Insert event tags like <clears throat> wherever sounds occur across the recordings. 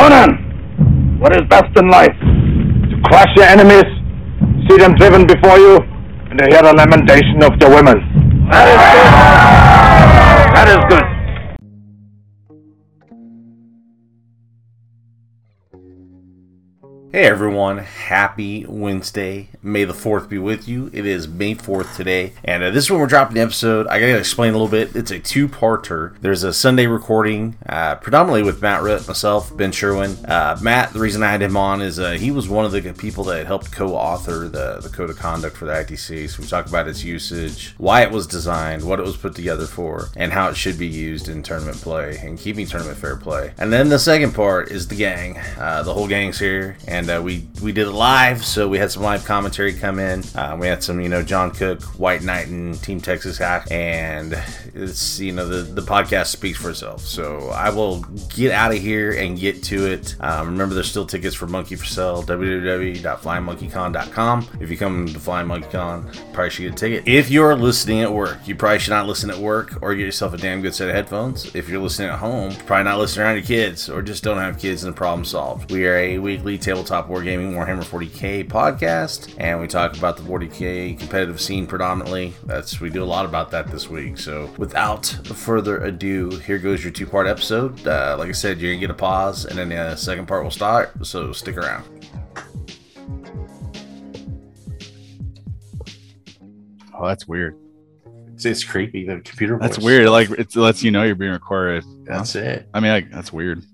Conan, what is best in life? To crush your enemies, see them driven before you, and to hear the lamentation of the women. That is good. That is good. Hey everyone, happy Wednesday. May the 4th be with you. It is May 4th today, and uh, this is when we're dropping the episode. I gotta explain a little bit. It's a two parter. There's a Sunday recording, uh, predominantly with Matt Ritt, myself, Ben Sherwin. Uh, Matt, the reason I had him on is uh, he was one of the people that helped co author the, the code of conduct for the ITC. So we talk about its usage, why it was designed, what it was put together for, and how it should be used in tournament play and keeping tournament fair play. And then the second part is the gang. Uh, the whole gang's here, and uh, we we did it live, so we had some live commentary come in. Uh, we had some, you know, John Cook, White Knight, and Team Texas Hack, and it's you know the the podcast speaks for itself. So I will get out of here and get to it. Um, remember, there's still tickets for Monkey for sale. www.flyingmonkeycon.com. If you come to Flying Monkey Con, probably should get a ticket. If you're listening at work, you probably should not listen at work, or get yourself a damn good set of headphones. If you're listening at home, probably not listening around your kids, or just don't have kids and the problem solved. We are a weekly tabletop wargaming Warhammer 40k podcast, and we talk about the 40k competitive scene predominantly. That's we do a lot about that this week. So without further ado, here goes your two-part episode. Uh, like I said, you're gonna get a pause, and then the second part will start. So stick around. Oh, that's weird. It's, it's creepy. The computer. That's voice. weird. Like it lets you know you're being recorded. That's it. I mean, like that's weird.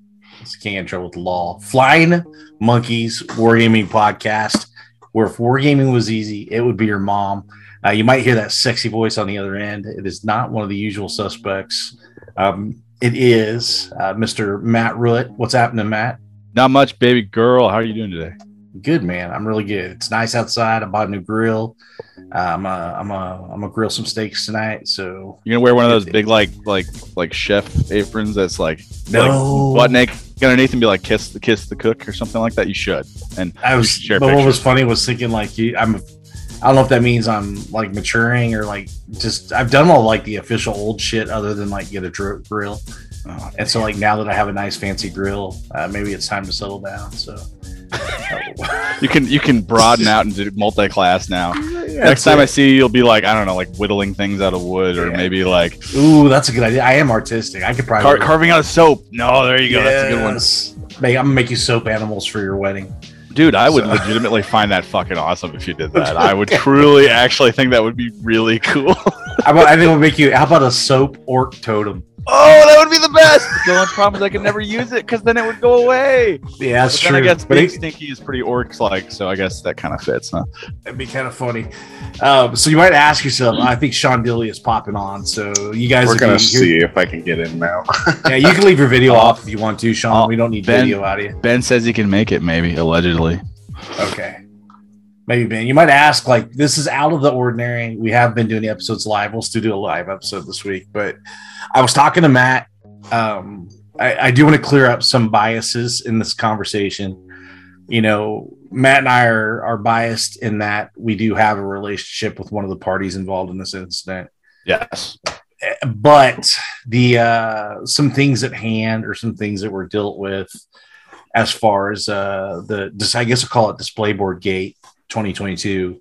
Get trouble with the law. Flying Monkeys Wargaming Podcast, where if wargaming was easy, it would be your mom. Uh, you might hear that sexy voice on the other end. It is not one of the usual suspects. Um, it is uh, Mr. Matt Rutt. What's happening, Matt? Not much, baby girl. How are you doing today? Good man. I'm really good. It's nice outside. I bought a new grill. Uh, I'm a, I'm a, I'm gonna grill some steaks tonight. So You're gonna wear one of those big like like like chef aprons that's like No. like, butt naked underneath and be like kiss the kiss the cook or something like that. You should. And I was, but what was funny was thinking like you, I'm, I don't know if that means I'm like maturing or like just I've done all like the official old shit other than like get a dr- grill, Oh, and so like now that I have a nice fancy grill, uh, maybe it's time to settle down. So <laughs> you can you can broaden out and do multi class now. Next time it. I see you, you'll be like I don't know, like whittling things out of wood or Yeah. maybe like ooh, that's a good idea. I am artistic. I could probably car- carving out of soap. No, there you go. That's a good one. Yes. I'm gonna make you soap animals for your wedding. Dude, I would So- legitimately <laughs> find that fucking awesome if you did that. I would <laughs> truly actually think that would be really cool. How about I think we'll make you. How about a soap orc totem? Oh, that would be the best. The only problem is I could never use it because then it would go away. Yeah, that's But then true. I guess but being it, stinky is pretty orcs like, so I guess that kind of fits, huh? It'd be kind of funny. Um, so you might ask yourself. I think Sean Dilly is popping on. So you guys, We're if gonna you- see if I can get in now. <laughs> Yeah, you can leave your video off if you want to, Sean. Oh, we don't need Ben- video out of you. Ben says he can make it, maybe allegedly. Okay. Maybe Ben. You might ask, like, this is out of the ordinary. We have been doing the episodes live. We'll still do a live episode this week. But I was talking to Matt. Um, I, I do want to clear up some biases in this conversation. You know, Matt and I are are biased in that we do have a relationship with one of the parties involved in this incident. Yes. but the uh some things at hand or some things that were dealt with as far as uh the i guess i'll call it display board gate 2022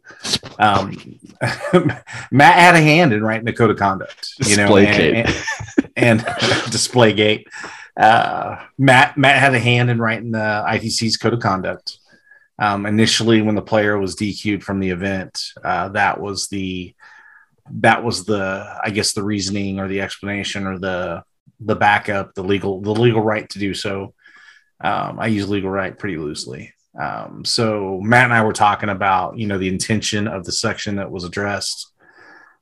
um <laughs> matt had a hand in writing the code of conduct you know and, and, and <laughs> display gate. Uh matt matt had a hand in writing the itc's code of conduct. Um initially when the player was dq'd from the event uh that was the that was the i guess the reasoning or the explanation or the the backup the legal the legal right to do so. Um, i use legal right pretty loosely um, so matt and i were talking about you know the intention of the section that was addressed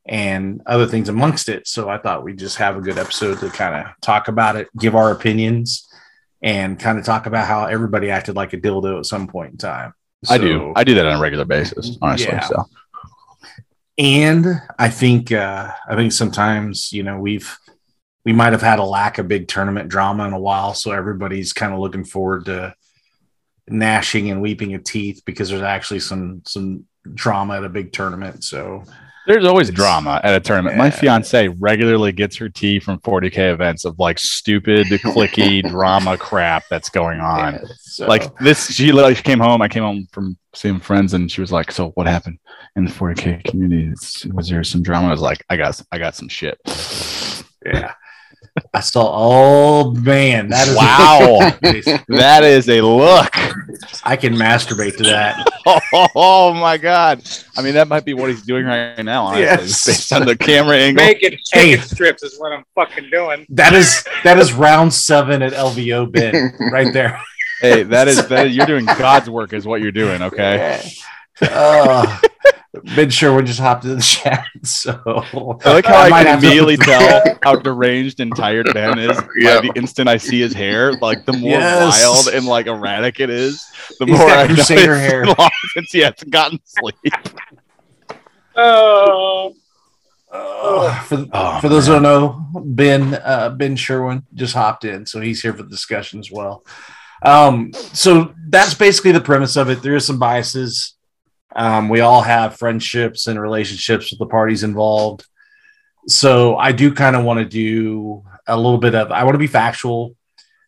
and other things amongst it so i thought we'd just have a good episode to kind of talk about it give our opinions and kind of talk about how everybody acted like a dildo at some point in time I do. I do that on a regular basis, honestly. Yeah. So and I think uh, I think sometimes you know we've we might have had a lack of big tournament drama in a while, so everybody's kind of looking forward to gnashing and weeping of teeth because there's actually some some drama at a big tournament. So There's always drama at a tournament. My fiance regularly gets her tea from 40k events of like stupid, cliquey <laughs> drama crap that's going on. Yeah, so- Like this, she like she came home. I came home from seeing friends, and she was like, "So what happened in the 40k community? Was there some drama?" I was like, "I got, I got some shit." yeah. I saw. Oh man, that is Wow. <laughs> That is a look. I can masturbate to that. <laughs> Oh, my god! I mean, that might be what he's doing right now. Honestly, Yes. based on the camera angle. Making Hey. chicken strips is what I'm fucking doing. That is that is round seven at LVO bin right there. Hey, that is that. You're doing God's work, is what you're doing. Okay. <laughs> Uh, ben Sherwin just hopped in the <laughs> chat, so I like how I, might can have to- immediately <laughs> tell how deranged and tired Ben is Yeah. by the instant I see his hair. Like the more Yes. wild and like erratic it is, the He's more got I know Crusader it's hair. long since he hasn't gotten sleep. Oh, Uh, for, Oh, for those who don't know, Ben uh, Ben Sherwin just hopped in, so he's here for the discussion as well. Um, so that's basically the premise of it. There is some biases. Um, we all have friendships and relationships with the parties involved. So I do kind of want to do a little bit of. I want to be factual,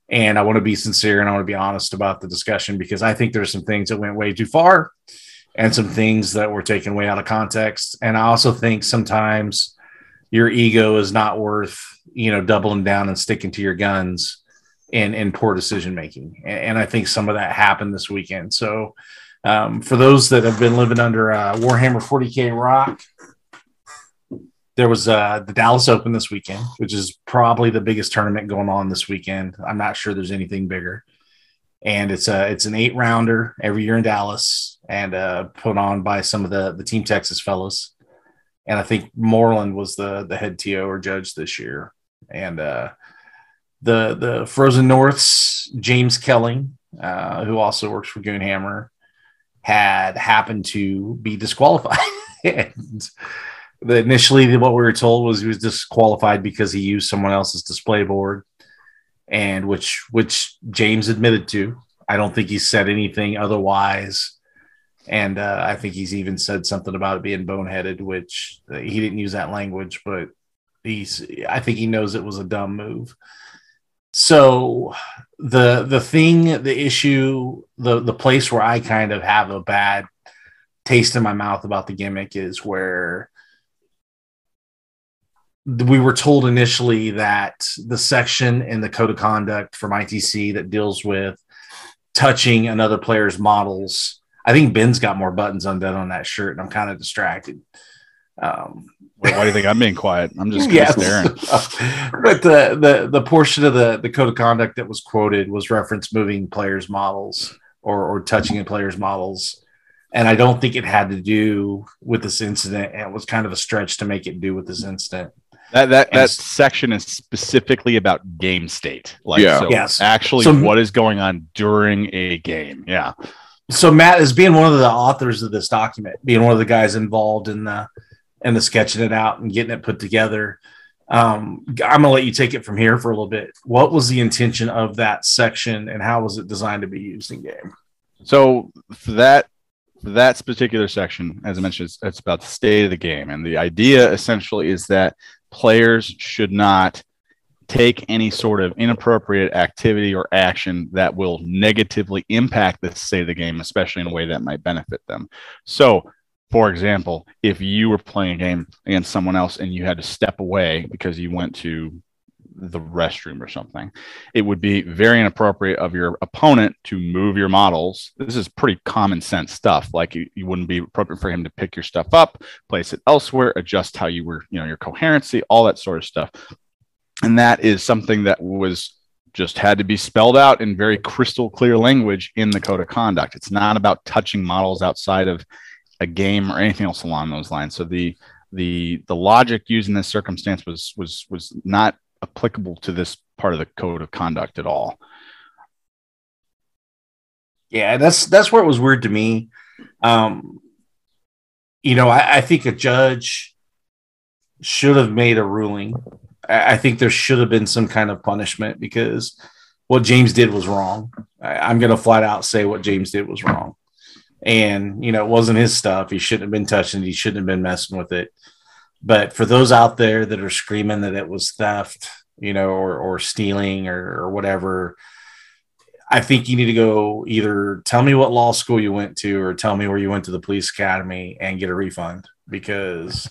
and I want to be sincere, and I want to be honest about the discussion because I think there's some things that went way too far, and some things that were taken way out of context. And I also think sometimes your ego is not worth you know doubling down and sticking to your guns in in poor decision making and, and i think some of that happened this weekend so um, for those that have been living under uh, warhammer 40k rock there was uh, the dallas open this weekend which is probably the biggest tournament going on this weekend. I'm not sure there's anything bigger. And it's a it's an eight rounder every year in dallas and uh, put on by some of the the team texas fellows and I think Moreland was the the head TO or judge this year, and uh, the the Frozen North's James Kelling, uh, who also works for Goonhammer, had happened to be disqualified. <laughs> and initially, what we were told was he was disqualified because he used someone else's display board, and which which James admitted to. I don't think he said anything otherwise and uh, I think he's even said something about it being boneheaded, which uh, he didn't use that language, but he's I think he knows it was a dumb move. So the the thing, the issue, the the place where I kind of have a bad taste in my mouth about the gimmick is where we were told initially that the section in the code of conduct from ITC that deals with touching another player's models I think Ben's got more buttons undone on that shirt, and I'm kind of distracted. Um, Wait, why do you think I'm being quiet? I'm just <laughs> yes. staring. <laughs> but the, the the portion of the the code of conduct that was quoted was reference moving players' models or or touching a player's models, and I don't think it had to do with this incident. And it was kind of a stretch to make it do with this incident. That that And that section is specifically about game state. Like, Yeah. so Yes. actually, So- what is going on during a game? Yeah. so Matt is being one of the authors of this document, being one of the guys involved in the in the sketching it out and getting it put together. Um, I'm gonna let you take it from here for a little bit. What was the intention of that section, and how was it designed to be used in game? So for that for that particular section, as I mentioned, it's, it's about the state of the game, and the idea essentially is that players should not take any sort of inappropriate activity or action that will negatively impact the state of the game, especially in a way that might benefit them. So, for example, if you were playing a game against someone else and you had to step away because you went to the restroom or something, it would be very inappropriate of your opponent to move your models. This is pretty common sense stuff. Like you, you wouldn't be appropriate for him to pick your stuff up, place it elsewhere, adjust how you were, you know, your coherency, all that sort of stuff. And that is something that was just had to be spelled out in very crystal clear language in the code of conduct. It's not about touching models outside of a game or anything else along those lines. So the the the logic used in this circumstance was was was not applicable to this part of the code of conduct at all. Yeah, that's that's where it was weird to me. Um, you know, I, I think a judge should have made a ruling. I, I think there should have been some kind of punishment because what James did was wrong. I, I'm going to flat out say what James did was wrong. And, you know, it wasn't his stuff. He shouldn't have been touching it. He shouldn't have been messing with it. But for those out there that are screaming that it was theft, you know, or, or stealing or, or whatever, I think you need to go either tell me what law school you went to or tell me where you went to the police academy and get a refund because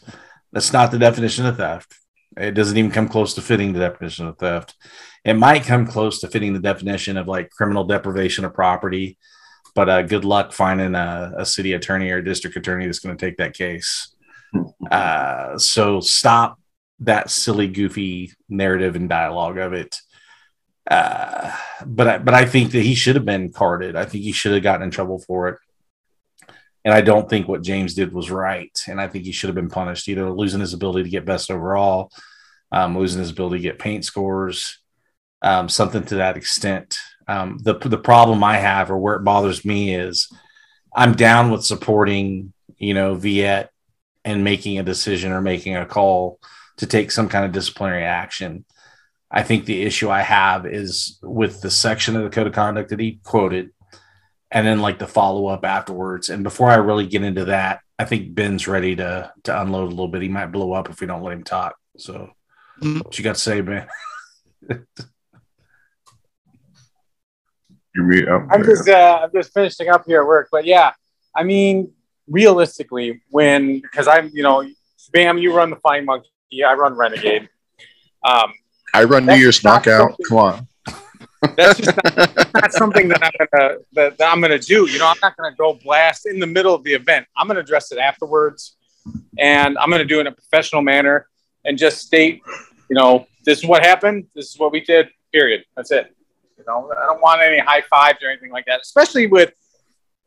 that's not the definition of theft. It doesn't even come close to fitting the definition of theft. It might come close to fitting the definition of like criminal deprivation of property, but uh, good luck finding a, a city attorney or district attorney that's going to take that case. Uh, so stop that silly, goofy narrative and dialogue of it. Uh, but I, but I think that he should have been carded. I think he should have gotten in trouble for it. And I don't think what James did was right. And I think he should have been punished, either losing his ability to get best overall, um, losing his ability to get paint scores, um, something to that extent. Um, the the problem I have, or where it bothers me, is I'm down with supporting, you know, Viet and making a decision or making a call to take some kind of disciplinary action. I think the issue I have is with the section of the code of conduct that he quoted, and then like the follow up afterwards. And before I really get into that, I think Ben's ready to to unload a little bit. He might blow up if we don't let him talk. So, mm-hmm. what you got to say, Ben? <laughs> You're I'm just uh, I'm just finishing up here at work, but yeah, I mean, realistically, when because I'm you know, Bam, you run the Flying Monkey, I run Renegade. Um, I run New Year's Knockout. Come on. That's just not, not, something that I'm gonna that, that I'm gonna do. You know, I'm not gonna go blast in the middle of the event. I'm gonna address it afterwards, and I'm gonna do it in a professional manner and just state, you know, this is what happened. This is what we did. Period. That's it. You know, I don't want any high fives or anything like that, especially with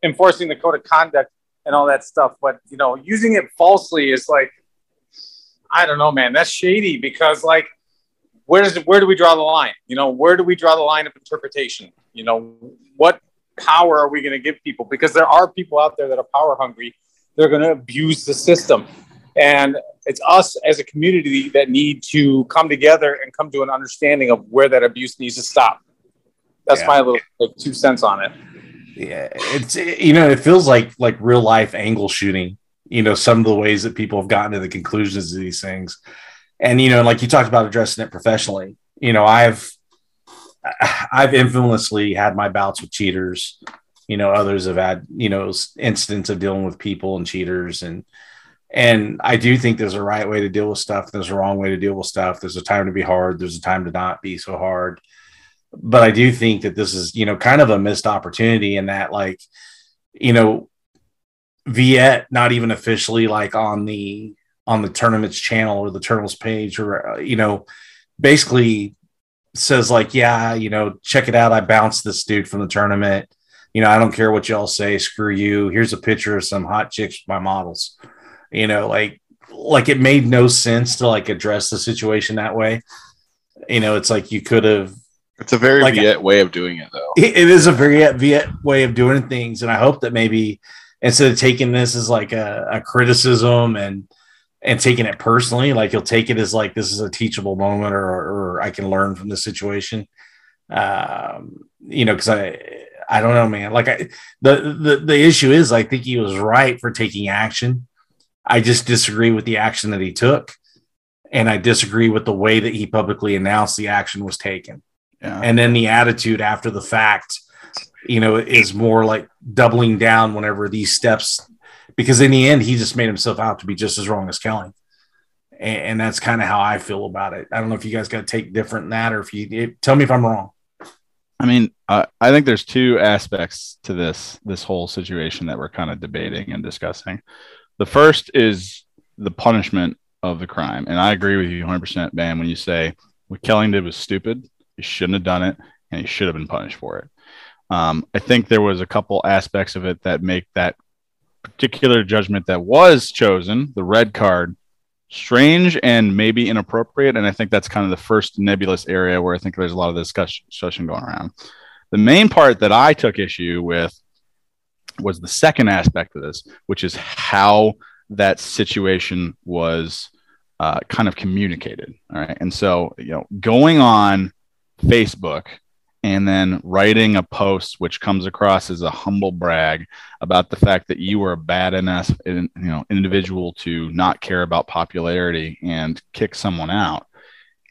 enforcing the code of conduct and all that stuff. But you know, using it falsely is like, I don't know, man. That's shady because like where does where do we draw the line? You know, where do we draw the line of interpretation? You know, what power are we going to give people? Because there are people out there that are power hungry. They're going to abuse the system, and it's us as a community that need to come together and come to an understanding of where that abuse needs to stop. That's yeah. my little like, two cents on it. Yeah, it's you know, it feels like like real life angle shooting. You know, some of the ways that people have gotten to the conclusions of these things and you know, like you talked about addressing it professionally. You know, I've I've infamously had my bouts with cheaters. You know, others have had you know incidents of dealing with people and cheaters, and and I do think there's a right way to deal with stuff. There's a wrong way to deal with stuff. There's a time to be hard. There's a time to not be so hard. But I do think that this is you know kind of a missed opportunity in that like you know Viet not even officially like on the on the tournament's channel or the tournament's page or uh, you know basically says like yeah you know check it out. I bounced this dude from the tournament. You know i don't care what y'all say. Screw you. Here's a picture of some hot chicks my models. You know like like it made no sense to like address the situation that way. You know it's like you could have it's a very like, Viet way of doing it though. it, it is a very Viet way of doing things and i hope that maybe instead of taking this as like a, a criticism and and taking it personally like you'll take it as like this is a teachable moment or, or i can learn from the situation. Um you know because i i don't know man. Like i the, the the issue is i think he was right for taking action. I just disagree with the action that he took and i disagree with the way that he publicly announced the action was taken yeah. and then the attitude after the fact you know is more like doubling down whenever these steps because in the end, he just made himself out to be just as wrong as Kelly. And, and that's kind of how I feel about it. I don't know if you guys got to take different than that, or if you it, tell me if I'm wrong. I mean, uh, I think there's two aspects to this this whole situation that we're kind of debating and discussing. The first is the punishment of the crime, and I agree with you 100%, Ben. When you say what Kelly did was stupid, he shouldn't have done it, and he should have been punished for it. Um, I think there was a couple aspects of it that make that particular judgment that was chosen, the red card, strange and maybe inappropriate. And I think that's kind of the first nebulous area where I think there's a lot of discussion going around. The main part that I took issue with was the second aspect of this, which is how that situation was uh, kind of communicated. All right. And so, you know, going on Facebook and then writing a post which comes across as a humble brag about the fact that you are a bad enough you know individual to not care about popularity and kick someone out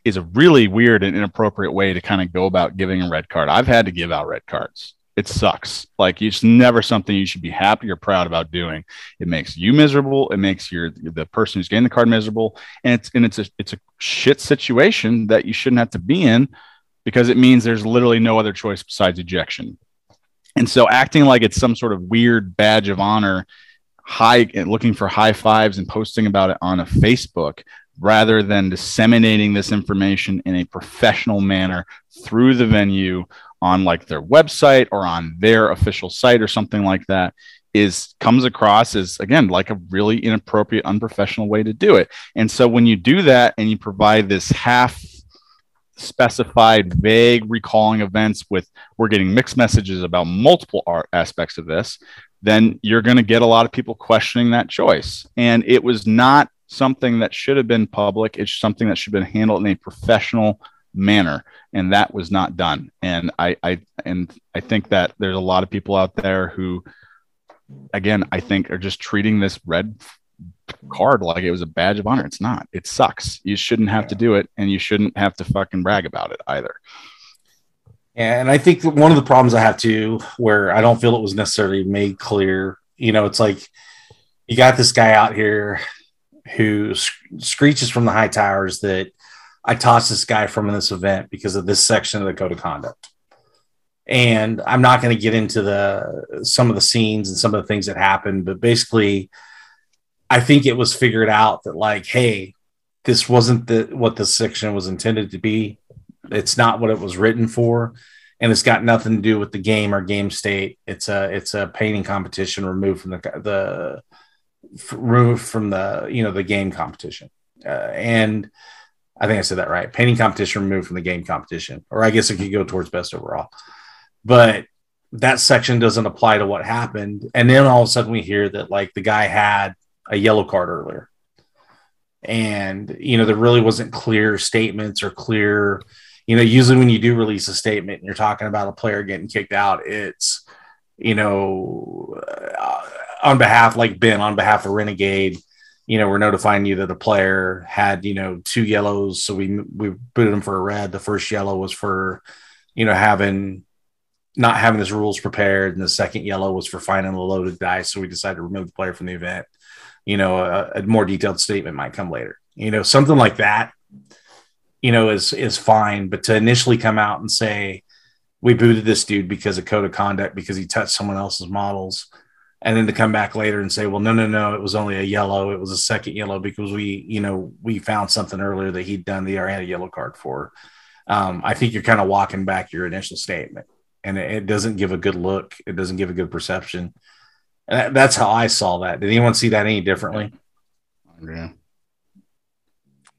is a really weird and inappropriate way to kind of go about giving a red card. I've had to give out red cards. It sucks. Like it's never something you should be happy or proud about doing. It makes you miserable. It makes your the person who's getting the card miserable, and it's and it's a it's a shit situation that you shouldn't have to be in because it means there's literally no other choice besides ejection. And so acting like it's some sort of weird badge of honor, high looking for high fives and posting about it on a Facebook rather than disseminating this information in a professional manner through the venue on like their website or on their official site or something like that is comes across as again like a really inappropriate unprofessional way to do it and so when you do that and you provide this half specified vague recalling events with we're getting mixed messages about multiple art aspects of this then you're going to get a lot of people questioning that choice. And it was not something that should have been public. It's something that should have been handled in a professional manner. And that was not done. And i i and i think that there's a lot of people out there who again i think are just treating this red card like it was a badge of honor. It's not. It sucks. You shouldn't have to do it, and you shouldn't have to fucking brag about it either. And I think one of the problems I have too, where I don't feel it was necessarily made clear, you know, it's like you got this guy out here who screeches from the high towers that I tossed this guy from this event because of this section of the code of conduct. And I'm not going to get into the some of the scenes and some of the things that happened, but basically, I think it was figured out that like, hey, this wasn't the what the section was intended to be. It's not what it was written for, and it's got nothing to do with the game or game state. It's a it's a painting competition removed from the the removed from the you know the game competition, uh, and I think I said that right. Painting competition removed from the game competition, or I guess it could go towards best overall, but that section doesn't apply to what happened. And then all of a sudden we hear that like the guy had a yellow card earlier. And, you know, there really wasn't clear statements or clear, you know, usually when you do release a statement and you're talking about a player getting kicked out, it's, you know, uh, on behalf, like Ben, on behalf of Renegade, you know, we're notifying you that a player had, you know, two yellows. So we, we put him for a red. The first yellow was for, you know, having, not having his rules prepared. And the second yellow was for finding a loaded dice. So we decided to remove the player from the event you know a, a more detailed statement might come later. You know something like that you know is is fine. But to initially come out and say we booted this dude because of code of conduct because he touched someone else's models and then to come back later and say well no no no it was only a yellow. It was a second yellow because we you know we found something earlier that he'd done the had a yellow card for. Um, i think you're kind of walking back your initial statement and it, it doesn't give a good look. It doesn't give a good perception that's how I saw that. Did anyone see that any differently? Yeah.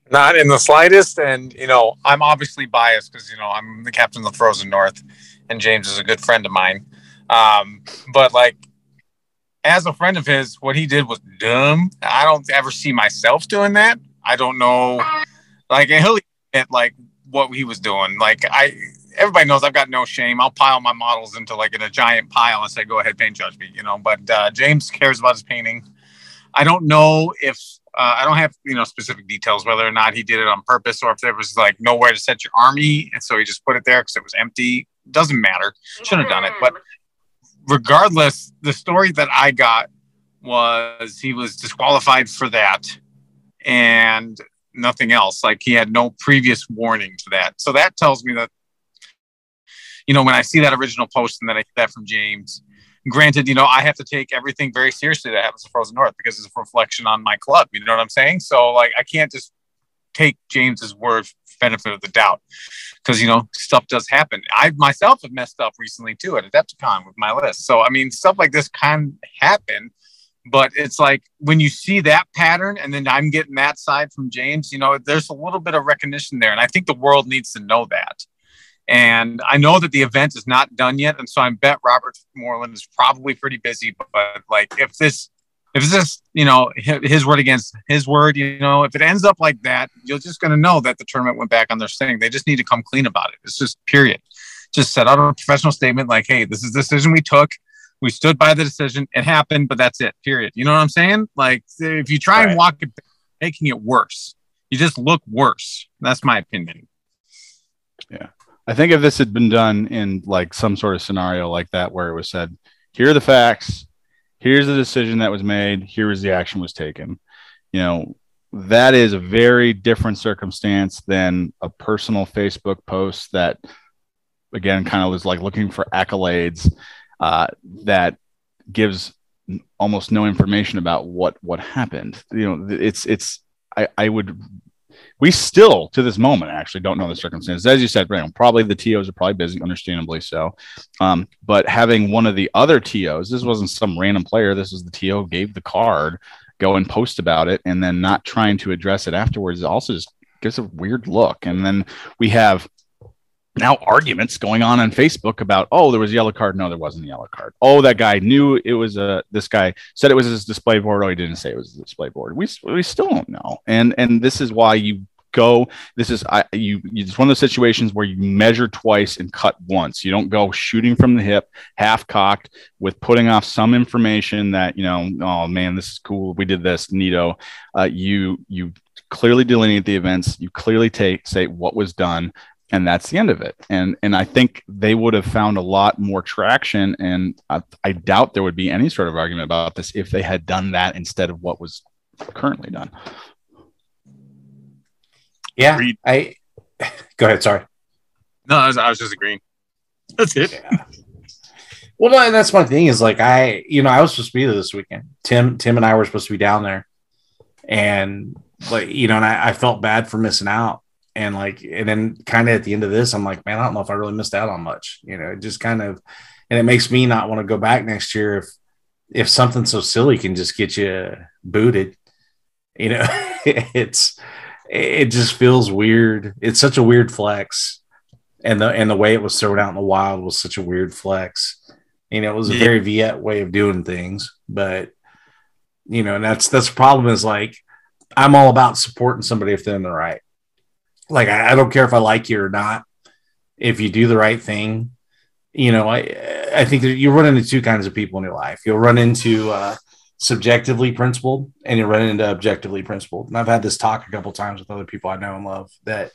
Not in the slightest. And, you know, I'm obviously biased because, you know, I'm the captain of the Frozen North and James is a good friend of mine. Um, but, like, as a friend of his, what he did was dumb. I don't ever see myself doing that. I don't know. Like, he'll admit, like, what he was doing. Like, I, everybody knows I've got no shame. I'll pile my models into like in a giant pile and say, "Go ahead, paint judge me," you know. But uh, James cares about his painting. I don't know if uh, I don't have you know specific details whether or not he did it on purpose or if there was like nowhere to set your army and so he just put it there because it was empty. Doesn't matter. Shouldn't have done it. But regardless, the story that I got was he was disqualified for that and nothing else. Like he had no previous warning to that. So that tells me that you know, when I see that original post and then I get that from James, granted, you know, I have to take everything very seriously that happens to Frozen North because it's a reflection on my club. You know what I'm saying? So like, I can't just take James's word for benefit of the doubt because you know stuff does happen. I myself have messed up recently too at Adepticon with my list. So I mean, stuff like this can happen. But it's like when you see that pattern, and then I'm getting that side from James. You know, there's a little bit of recognition there, and I think the world needs to know that. And I know that the event is not done yet, and so I bet Robert Moreland is probably pretty busy. But like, if this, if this, you know, his word against his word, you know, if it ends up like that, you're just going to know that the tournament went back on their thing. They just need to come clean about it. It's just period. just set out a professional statement like, hey, this is the decision we took. We stood by the decision. It happened, but that's it. Period. You know what I'm saying? Like if you try right. and walk it, making it worse, you just look worse. That's my opinion. Yeah. I think if this had been done in like some sort of scenario like that, where it was said, here are the facts, here's the decision that was made, here is the action was taken, you know, that is a very different circumstance than a personal Facebook post that, again, kind of was like looking for accolades uh, that gives almost no information about what what happened. You know, it's it's I, I would we still to this moment actually don't know the circumstances. As you said probably the tos are probably busy understandably so. Um, but having one of the other tos this wasn't some random player this was the to gave the card go and post about it and then not trying to address it afterwards also just gives a weird look. And then we have now arguments going on on Facebook about, oh, there was a yellow card. No, there wasn't a yellow card. Oh, that guy knew it was a. This guy said it was his display board. Oh, he didn't say it was a display board. We we still don't know. And and this is why you go. This is I you. It's one of those situations where you measure twice and cut once. You don't go shooting from the hip, half cocked, with putting off some information that you know. Oh man, this is cool. We did this, neato. Uh, you you clearly delineate the events. You clearly take say what was done and that's the end of it. And and I think they would have found a lot more traction. And I, I, doubt there would be any sort of argument about this if they had done that instead of what was currently done. Yeah, I <laughs> go ahead. Sorry. No, I was, I was just agreeing. That's it. Yeah. Well, no, and that's my thing is like I, you know, I was supposed to be there this weekend. Tim, Tim, and I were supposed to be down there, and like you know, and I, I felt bad for missing out and like and then kind of at the end of this i'm like man i don't know if i really missed out on much you know it just kind of and it makes me not want to go back next year if if something so silly can just get you booted you know? <laughs> It's it just feels weird. It's such a weird flex and the and the way it was thrown out in the wild was such a weird flex. You know it was a very viet way of doing things but you know and that's that's the problem is like i'm all about supporting somebody if they're in the right like I, I don't care if I like you or not. If you do the right thing, you know, I I think that you run into two kinds of people in your life. You'll run into uh, subjectively principled, and you'll run into objectively principled. And I've had this talk a couple times with other people I know and love that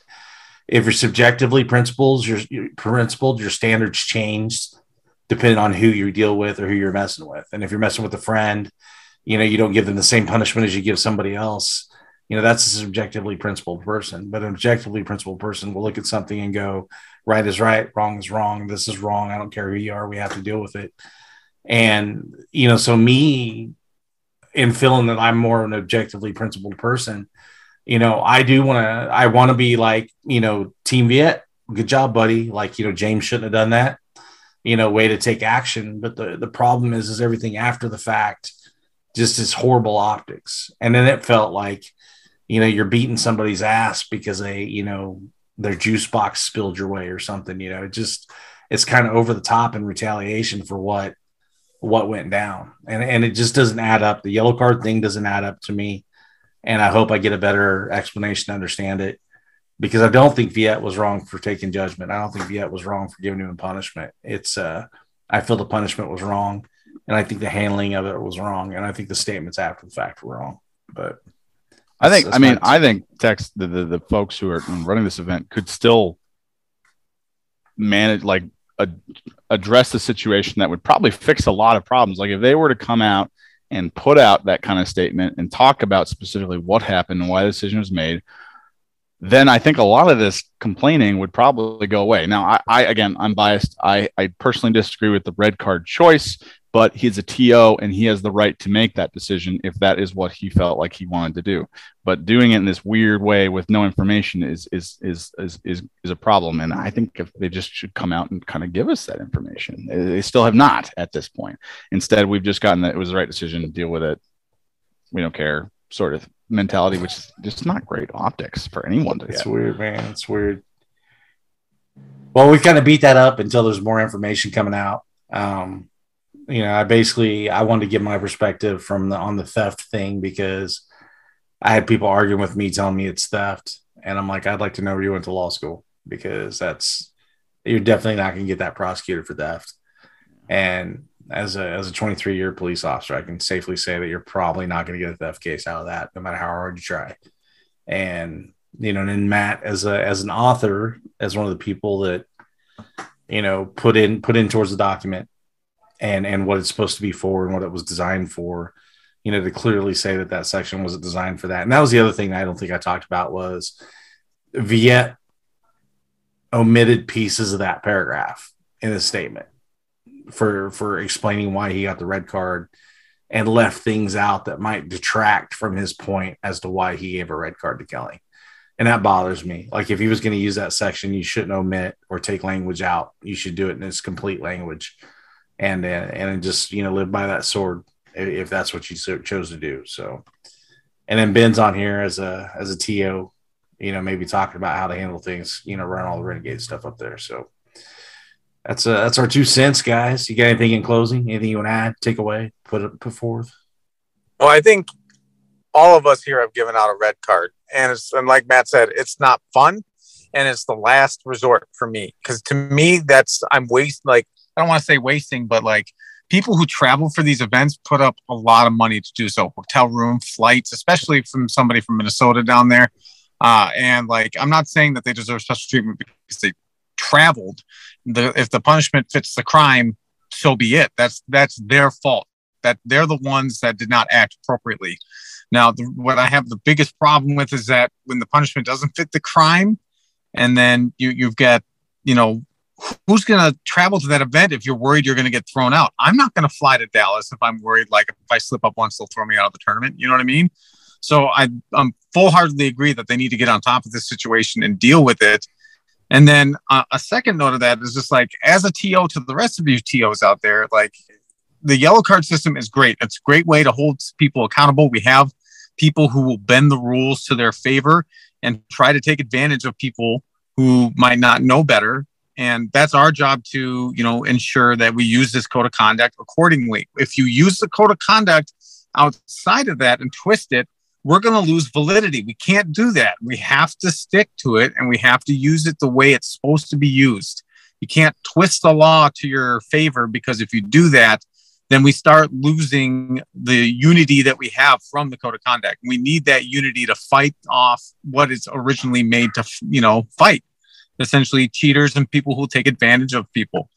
if you're subjectively principled, your, your principled, your standards change depending on who you deal with or who you're messing with. And if you're messing with a friend, you know, you don't give them the same punishment as you give somebody else you know that's a subjectively principled person but an objectively principled person will look at something and go right is right wrong is wrong this is wrong i don't care who you are we have to deal with it. And you know so me in feeling that i'm more of an objectively principled person you know i do want to i want to be like you know team viet good job buddy. Like you know james shouldn't have done that you know way to take action. But the the problem is is everything after the fact just is horrible optics. And then it felt like you know you're beating somebody's ass because they you know their juice box spilled your way or something you know it just it's kind of over the top in retaliation for what what went down. And and it just doesn't add up. The yellow card thing doesn't add up to me. And i hope i get a better explanation to understand it because i don't think viet was wrong for taking judgment. I don't think viet was wrong for giving him punishment. It's uh i feel the punishment was wrong and i think the handling of it was wrong and i think the statements after the fact were wrong but I think. I mean, I think Tex the, the, the folks who are running this event could still manage like a, address the situation that would probably fix a lot of problems. Like if they were to come out and put out that kind of statement and talk about specifically what happened and why the decision was made, then I think a lot of this complaining would probably go away. Now, I, I again, I'm biased. I, I personally disagree with the red card choice but he's a TO and he has the right to make that decision if that is what he felt like he wanted to do. But doing it in this weird way with no information is is is is is, is a problem. And I think if they just should come out and kind of give us that information. They still have not at this point. Instead, we've just gotten that it was the right decision to deal with it. We don't care sort of mentality, which is just not great optics for anyone to It's get. weird, man. It's weird. Well, we kind of beat that up until there's more information coming out. Um, you know, I basically I wanted to give my perspective from the on the theft thing because I had people arguing with me telling me it's theft, and I'm like, I'd like to know where you went to law school because that's you're definitely not going to get that prosecuted for theft. And as a as a 23 year police officer, I can safely say that you're probably not going to get a theft case out of that, no matter how hard you try. And you know, and then Matt as a as an author, as one of the people that you know put in put in towards the document and and what it's supposed to be for and what it was designed for you know to clearly say that that section wasn't designed for that and that was the other thing i don't think i talked about was viet omitted pieces of that paragraph in the statement for for explaining why he got the red card and left things out that might detract from his point as to why he gave a red card to kelly and that bothers me. Like if he was going to use that section, you shouldn't omit or take language out. You should do it in its complete language, and and just you know live by that sword if that's what you chose to do. So, and then Ben's on here as a as a to, you know, maybe talking about how to handle things. You know, run all the renegade stuff up there. So. That's uh, that's our two cents, guys. You got anything in closing? Anything you want to add, take away, put put forth? Well, I think all of us here have given out a red card and it's and like Matt said, it's not fun, and it's the last resort for me because to me that's I'm waste like I don't want to say wasting, but like people who travel for these events put up a lot of money to do so. Hotel room flights especially from somebody from minnesota down there. Uh, and like i'm not saying that they deserve special treatment because they traveled. The, if the punishment fits the crime so be it. That's that's their fault that they're the ones that did not act appropriately. Now, the, what I have the biggest problem with is that when the punishment doesn't fit the crime, and then you, you've got, you know, who's going to travel to that event if you're worried you're going to get thrown out? I'm not going to fly to Dallas if I'm worried, like if I slip up once, they'll throw me out of the tournament. You know what I mean? So I, I'm full heartedly agree that they need to get on top of this situation and deal with it. And then uh, a second note of that is just like, as a TO to the rest of you TOs out there, like the yellow card system is great. It's a great way to hold people accountable. We have people who will bend the rules to their favor and try to take advantage of people who might not know better and that's our job to you know ensure that we use this code of conduct accordingly. If you use the code of conduct outside of that and twist it we're going to lose validity. We can't do that. We have to stick to it and we have to use it the way it's supposed to be used. You can't twist the law to your favor because if you do that then we start losing the unity that we have from the code of conduct. We need that unity to fight off what it's originally made to, you know, fight essentially cheaters and people who take advantage of people.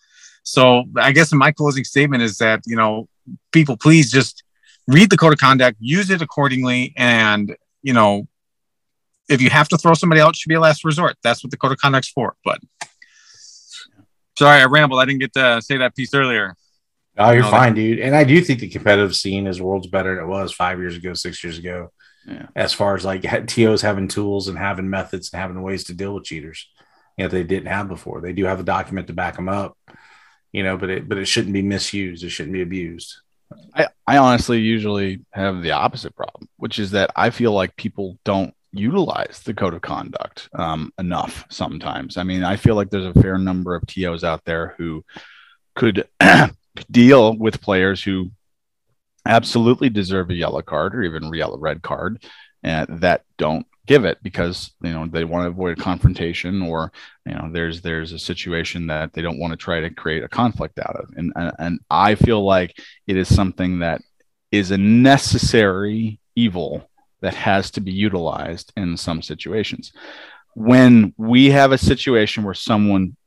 So I guess my closing statement is that, you know, people please just read the code of conduct, use it accordingly. And, you know, if you have to throw somebody out, it should be a last resort. That's what the code of conduct's for. But sorry, I rambled. I didn't get to say that piece earlier. Oh, you're fine, dude. And I do think the competitive scene is worlds better than it was five years ago, six years ago. Yeah. As far as like <laughs> TOs having tools and having methods and having ways to deal with cheaters, you know, they didn't have before. They do have a document to back them up, you know, but it but it shouldn't be misused. It shouldn't be abused. I, I honestly usually have the opposite problem, which is that I feel like people don't utilize the code of conduct um, enough sometimes. I mean, I feel like there's a fair number of TOs out there who could <clears throat> deal with players who absolutely deserve a yellow card or even a red card that don't give it because you know they want to avoid a confrontation or you know there's there's a situation that they don't want to try to create a conflict out of. And and, and i feel like it is something that is a necessary evil that has to be utilized in some situations. When we have a situation where someone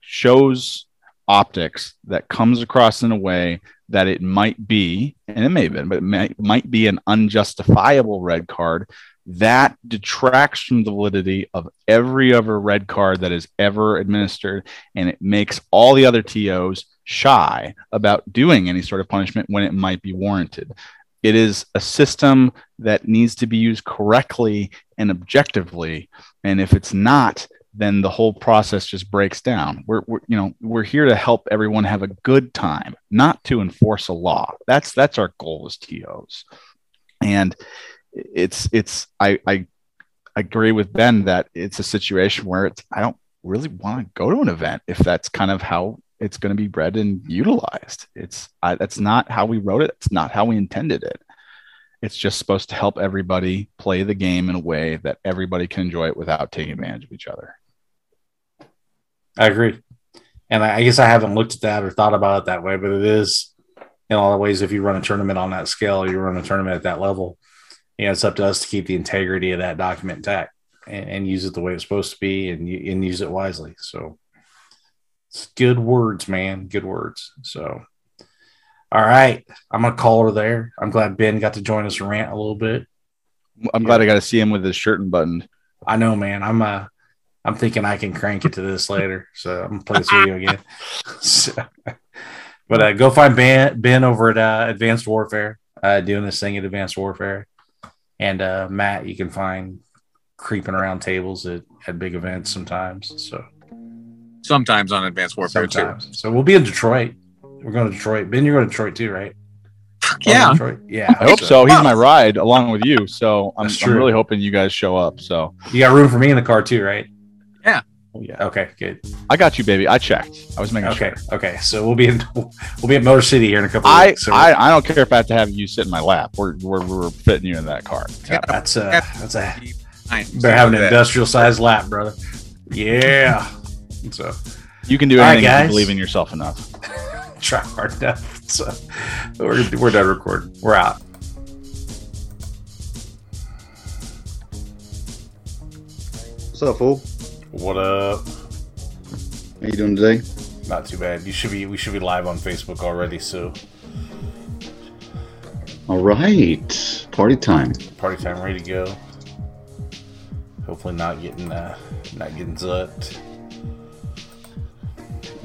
shows optics that comes across in a way that it might be, and it may have been, but it might, might be an unjustifiable red card, that detracts from the validity of every other red card that is ever administered. And it makes all the other TOs shy about doing any sort of punishment when it might be warranted. It is a system that needs to be used correctly and objectively. And if it's not, then the whole process just breaks down. We're, we're, you know we're here to help everyone have a good time, not to enforce a law. That's that's our goal as TOs. And it's it's I I agree with Ben that it's a situation where it's I don't really want to go to an event if that's kind of how it's going to be bred and utilized. It's I, that's not how we wrote it. It's not how we intended it. It's just supposed to help everybody play the game in a way that everybody can enjoy it without taking advantage of each other. I agree, and I, I guess I haven't looked at that or thought about it that way, but it is in all the ways. If you run a tournament on that scale, you run a tournament at that level. You know, it's up to us to keep the integrity of that document intact and, and use it the way it's supposed to be, and and use it wisely. So, it's good words, man. Good words. So. All right, I'm gonna call her there. I'm glad Ben got to join us rant a little bit. I'm glad I got to see him with his shirt and unbuttoned. I know, man. I'm uh, I'm thinking I can crank it to this later, so I'm gonna play this video again. <laughs> So, but uh, go find Ben Ben over at uh, Advanced Warfare, uh, doing this thing at Advanced Warfare, and uh, Matt you can find creeping around tables at, at big events sometimes. So sometimes on Advanced Warfare sometimes. too. So we'll be in Detroit. We're going to Detroit. Ben, you're going to Detroit too, right? Yeah. Detroit? Yeah. I hope so. He's my ride along with you. So I'm, I'm, really hoping you guys show up. So you got room for me in the car too, right? Yeah. Oh, yeah. Okay. Good. I got you, baby. I checked. I was making okay. Sure. Okay. Okay. So we'll be in we'll be at Motor City here in a couple. I weeks, so I, I don't care if I have to have you sit in my lap. We're we're, we're fitting you in that car. Yeah, that's a that's a better have an industrial sized lap, brother. Yeah. So you can do anything right, if you believe in yourself enough. <laughs> Try hard enough. So we're, we're done recording. We're out. What's up, fool? What up? How you doing today? Not too bad. You should be. We should be live on Facebook already. So. All right, party time. Party time, ready to go. Hopefully, not getting uh, not getting zucked.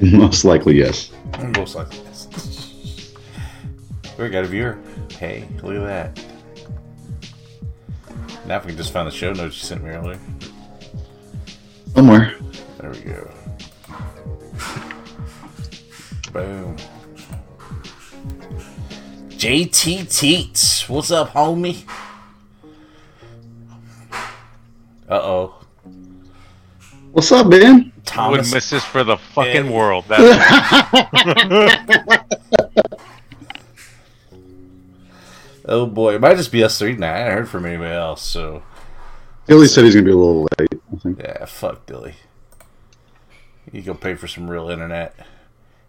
<laughs> Most likely, yes. Most likely, yes. We got a viewer. Hey, look at that. Now if we can just find the show notes you sent me earlier. Somewhere. There we go. Boom. JT Teats. What's up, homie? Uh oh. What's up, Ben? Thomas. I wouldn't miss this for the fucking hey. world. <laughs> That's Oh boy, it might just be us three tonight. I haven't heard from anybody else, so. Dilly said he's gonna be a little late. I think. Yeah, fuck Dilly. You go pay for some real internet.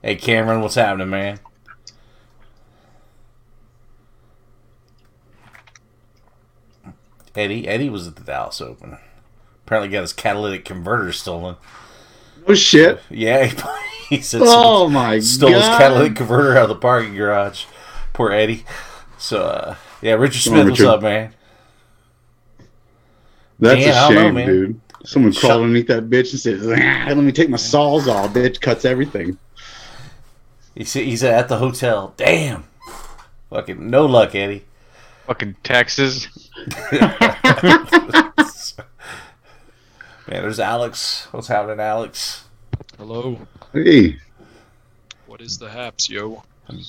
Hey Cameron, what's happening, man? Eddie, Eddie was at the Dallas Open. Apparently, got his catalytic converter stolen. Oh shit! Yeah, <laughs> he, he said. Oh my stole god! Stole his catalytic converter out of the parking garage. Poor Eddie. So uh, yeah, Richard Smith, on, Richard. what's up, man? That's a shame, know, dude. Someone Shut crawled underneath that bitch and said, ah, "Let me take my saws off." Bitch cuts everything. He's he's at the hotel. Damn, fucking no luck, Eddie. Fucking Texas. <laughs> man, there's Alex. What's happening, Alex? Hello. Hey. What is the haps, yo?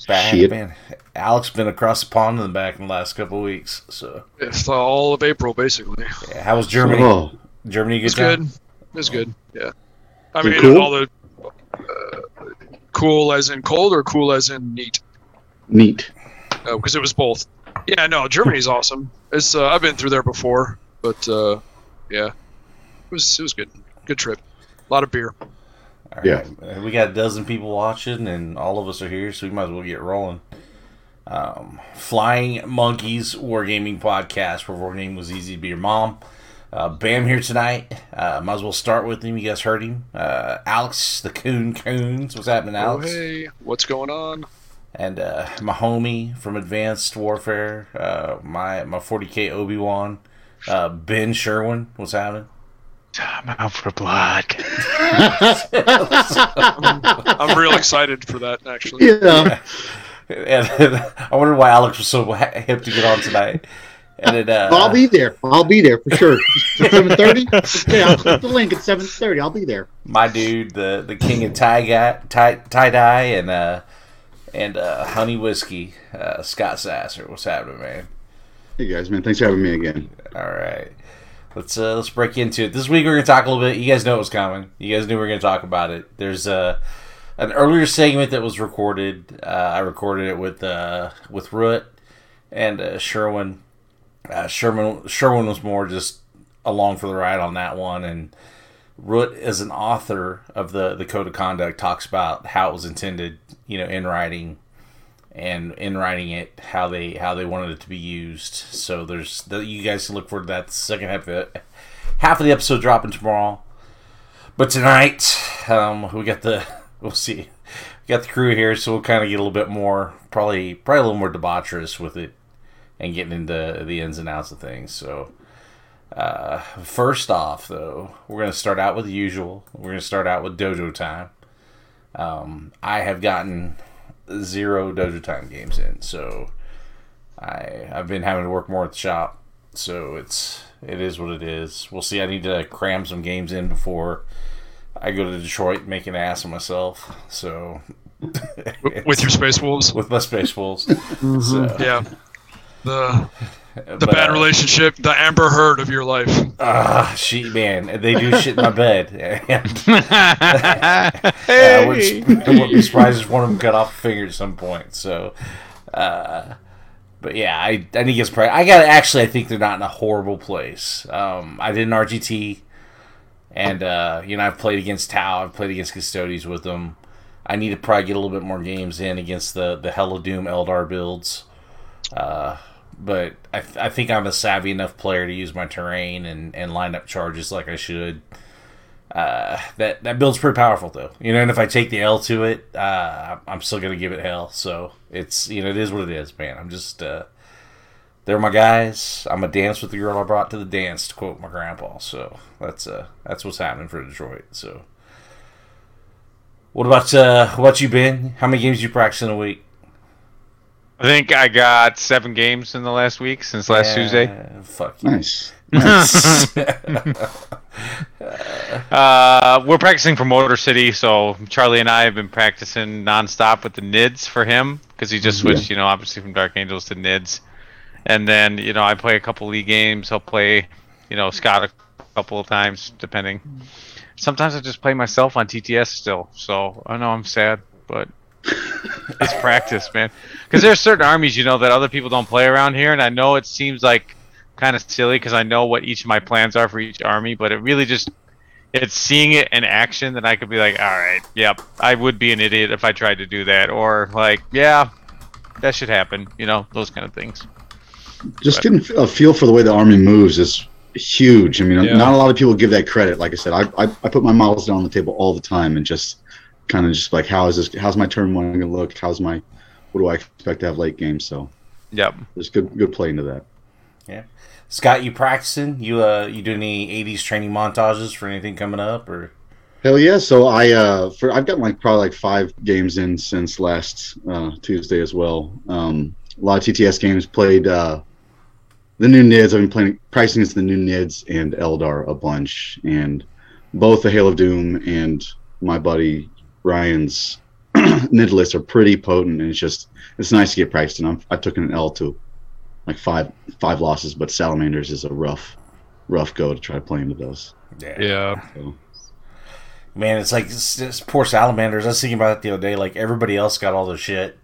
Back, Shit. man. Alex been across the pond in the back in the last couple of weeks. So it's all of April, basically. Yeah, how was Germany? Oh. Germany, good. It's good. It's good. Yeah. I mean, cool? all the uh, cool as in cold or cool as in neat. Neat. Oh, because it was both. Yeah, no, Germany's awesome. It's uh, I've been through there before, but uh, yeah, it was it was good. Good trip. A lot of beer. Yeah. We got a dozen people watching, and all of us are here, so we might as well get rolling. Um, Flying Monkeys Wargaming Podcast, where Wargaming was easy to be your mom. Uh, Bam here tonight. Uh, might as well start with him. You guys heard him. Uh, Alex, the Coon Coons. What's happening, Alex? Oh, hey, what's going on? And uh, my homie from Advanced Warfare, uh, my my 40k Obi Wan, uh, Ben Sherwin. What's happening? I'm out for blood. I'm, <laughs> I'm real excited for that, actually. Yeah. And, and <laughs> I wonder why Alex was so hip to get on tonight. And it, uh, I'll be there. I'll be there for sure. <laughs> Seven thirty. Okay, I'll click the link at seven thirty. I'll be there. My dude, the the king of tie guy, tie tie dye, and uh, and uh, honey whiskey, uh, Scott Sasser. What's happening, man? Hey guys, man. Thanks for having me again. All right let's uh, let's break into it. This week we're gonna talk a little bit. You guys know it was coming. You guys knew we were gonna talk about it. There's uh, an earlier segment that was recorded. Uh, I recorded it with uh, with Root and uh, Sherwin. Uh, Sherman Sherwin was more just along for the ride on that one, and Root, as an author of the the code of conduct, talks about how it was intended, you know, in writing, and in writing it, how they how they wanted it to be used. So there's the, you guys can look forward to that second half of it. Half of the episode dropping tomorrow, but tonight um, we got the <laughs> we'll see. We got the crew here, so we'll kind of get a little bit more, probably probably a little more debaucherous with it, and getting into the ins and outs of things. So. Uh, first off, though, we're going to start out with the usual. We're going to start out with Dojo Time. Um, I have gotten zero Dojo Time games in, so I I've been having to work more at the shop. So it's it is what it is. We'll see. I need to cram some games in before I go to Detroit and make an ass of myself. So with your Space Wolves, <laughs> with my Space Wolves, mm-hmm. so, yeah. The the bad uh, relationship, the Amber Heard of your life. Ah, uh, she man, they do shit in my bed. And, <laughs> hey. I, wouldn't, I wouldn't be surprised if one of them cut off a finger at some point. So, uh, but yeah, I I think it's probably I got actually I think they're not in a horrible place. Um, I did an RGT, and uh, you know I've played against Tau, I've played against Custodes with them. I need to probably get a little bit more games in against the the Hail of Doom Eldar builds. Uh, but I, th- I think I'm a savvy enough player to use my terrain and, and line up charges like I should. Uh, that that build's pretty powerful though, you know. And if I take the L to it, uh, I'm still gonna give it hell. So it's you know it is what it is, man. I'm just uh, they're my guys. I'm a dance with the girl I brought to the dance, to quote my grandpa. So that's uh that's what's happening for Detroit. So what about uh what you, Ben? How many games you practice in a week? I think I got seven games in the last week since last yeah, Tuesday. Fuck you. Nice. nice. <laughs> uh, we're practicing for Motor City, so Charlie and I have been practicing nonstop with the NIDS for him because he just switched, yeah. you know, obviously from Dark Angels to NIDS. And then, you know, I play a couple league games. He'll play, you know, Scott a couple of times, depending. Sometimes I just play myself on TTS still, so I know I'm sad, but it's practice, man. Because there's certain armies, you know, that other people don't play around here, and I know it seems like kind of silly because I know what each of my plans are for each army, but it really just it's seeing it in action that I could be like, all right, yep, I would be an idiot if I tried to do that, or like, yeah, that should happen, you know, those kind of things. Just but, getting a feel for the way the army moves is huge. I mean, yeah. not a lot of people give that credit. Like I said, I, I, I put my models down on the table all the time and just kind of just like how is this? How's my turn one going to look? How's my what do I expect to have late game? So, yep, there's good good play into that. Yeah, Scott, you practicing? You uh, you do any '80s training montages for anything coming up or? Hell yeah! So I uh, for I've got like probably like five games in since last uh, Tuesday as well. Um, a lot of TTS games played. Uh, the new Nids. I've been playing pricing is the new Nids and Eldar a bunch, and both the Hail of Doom and my buddy Ryan's <clears throat> nid lists are pretty potent, and it's just it's nice to get priced. And I'm, I took an L to like five five losses, but Salamanders is a rough rough go to try to play into those. Yeah. yeah. So. Man, it's like it's, it's poor Salamanders. I was thinking about it the other day. Like everybody else got all the shit,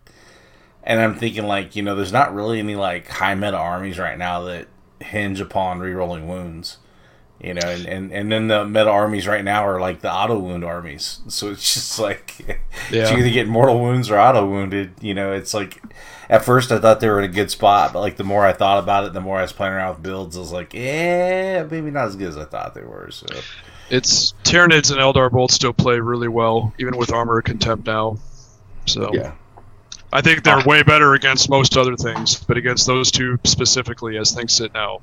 and I'm thinking like you know, there's not really any like high meta armies right now that hinge upon rerolling wounds. You know, and, and, and then the meta armies right now are like the auto wound armies. So it's just like <laughs> yeah. you either get mortal wounds or auto wounded. You know, it's like at first I thought they were in a good spot, but like the more I thought about it, the more I was playing around with builds, I was like, yeah, maybe not as good as I thought they were. So it's Tyranids and Eldar both still play really well, even with armor contempt now. So yeah. I think they're way better against most other things, but against those two specifically, as things sit now,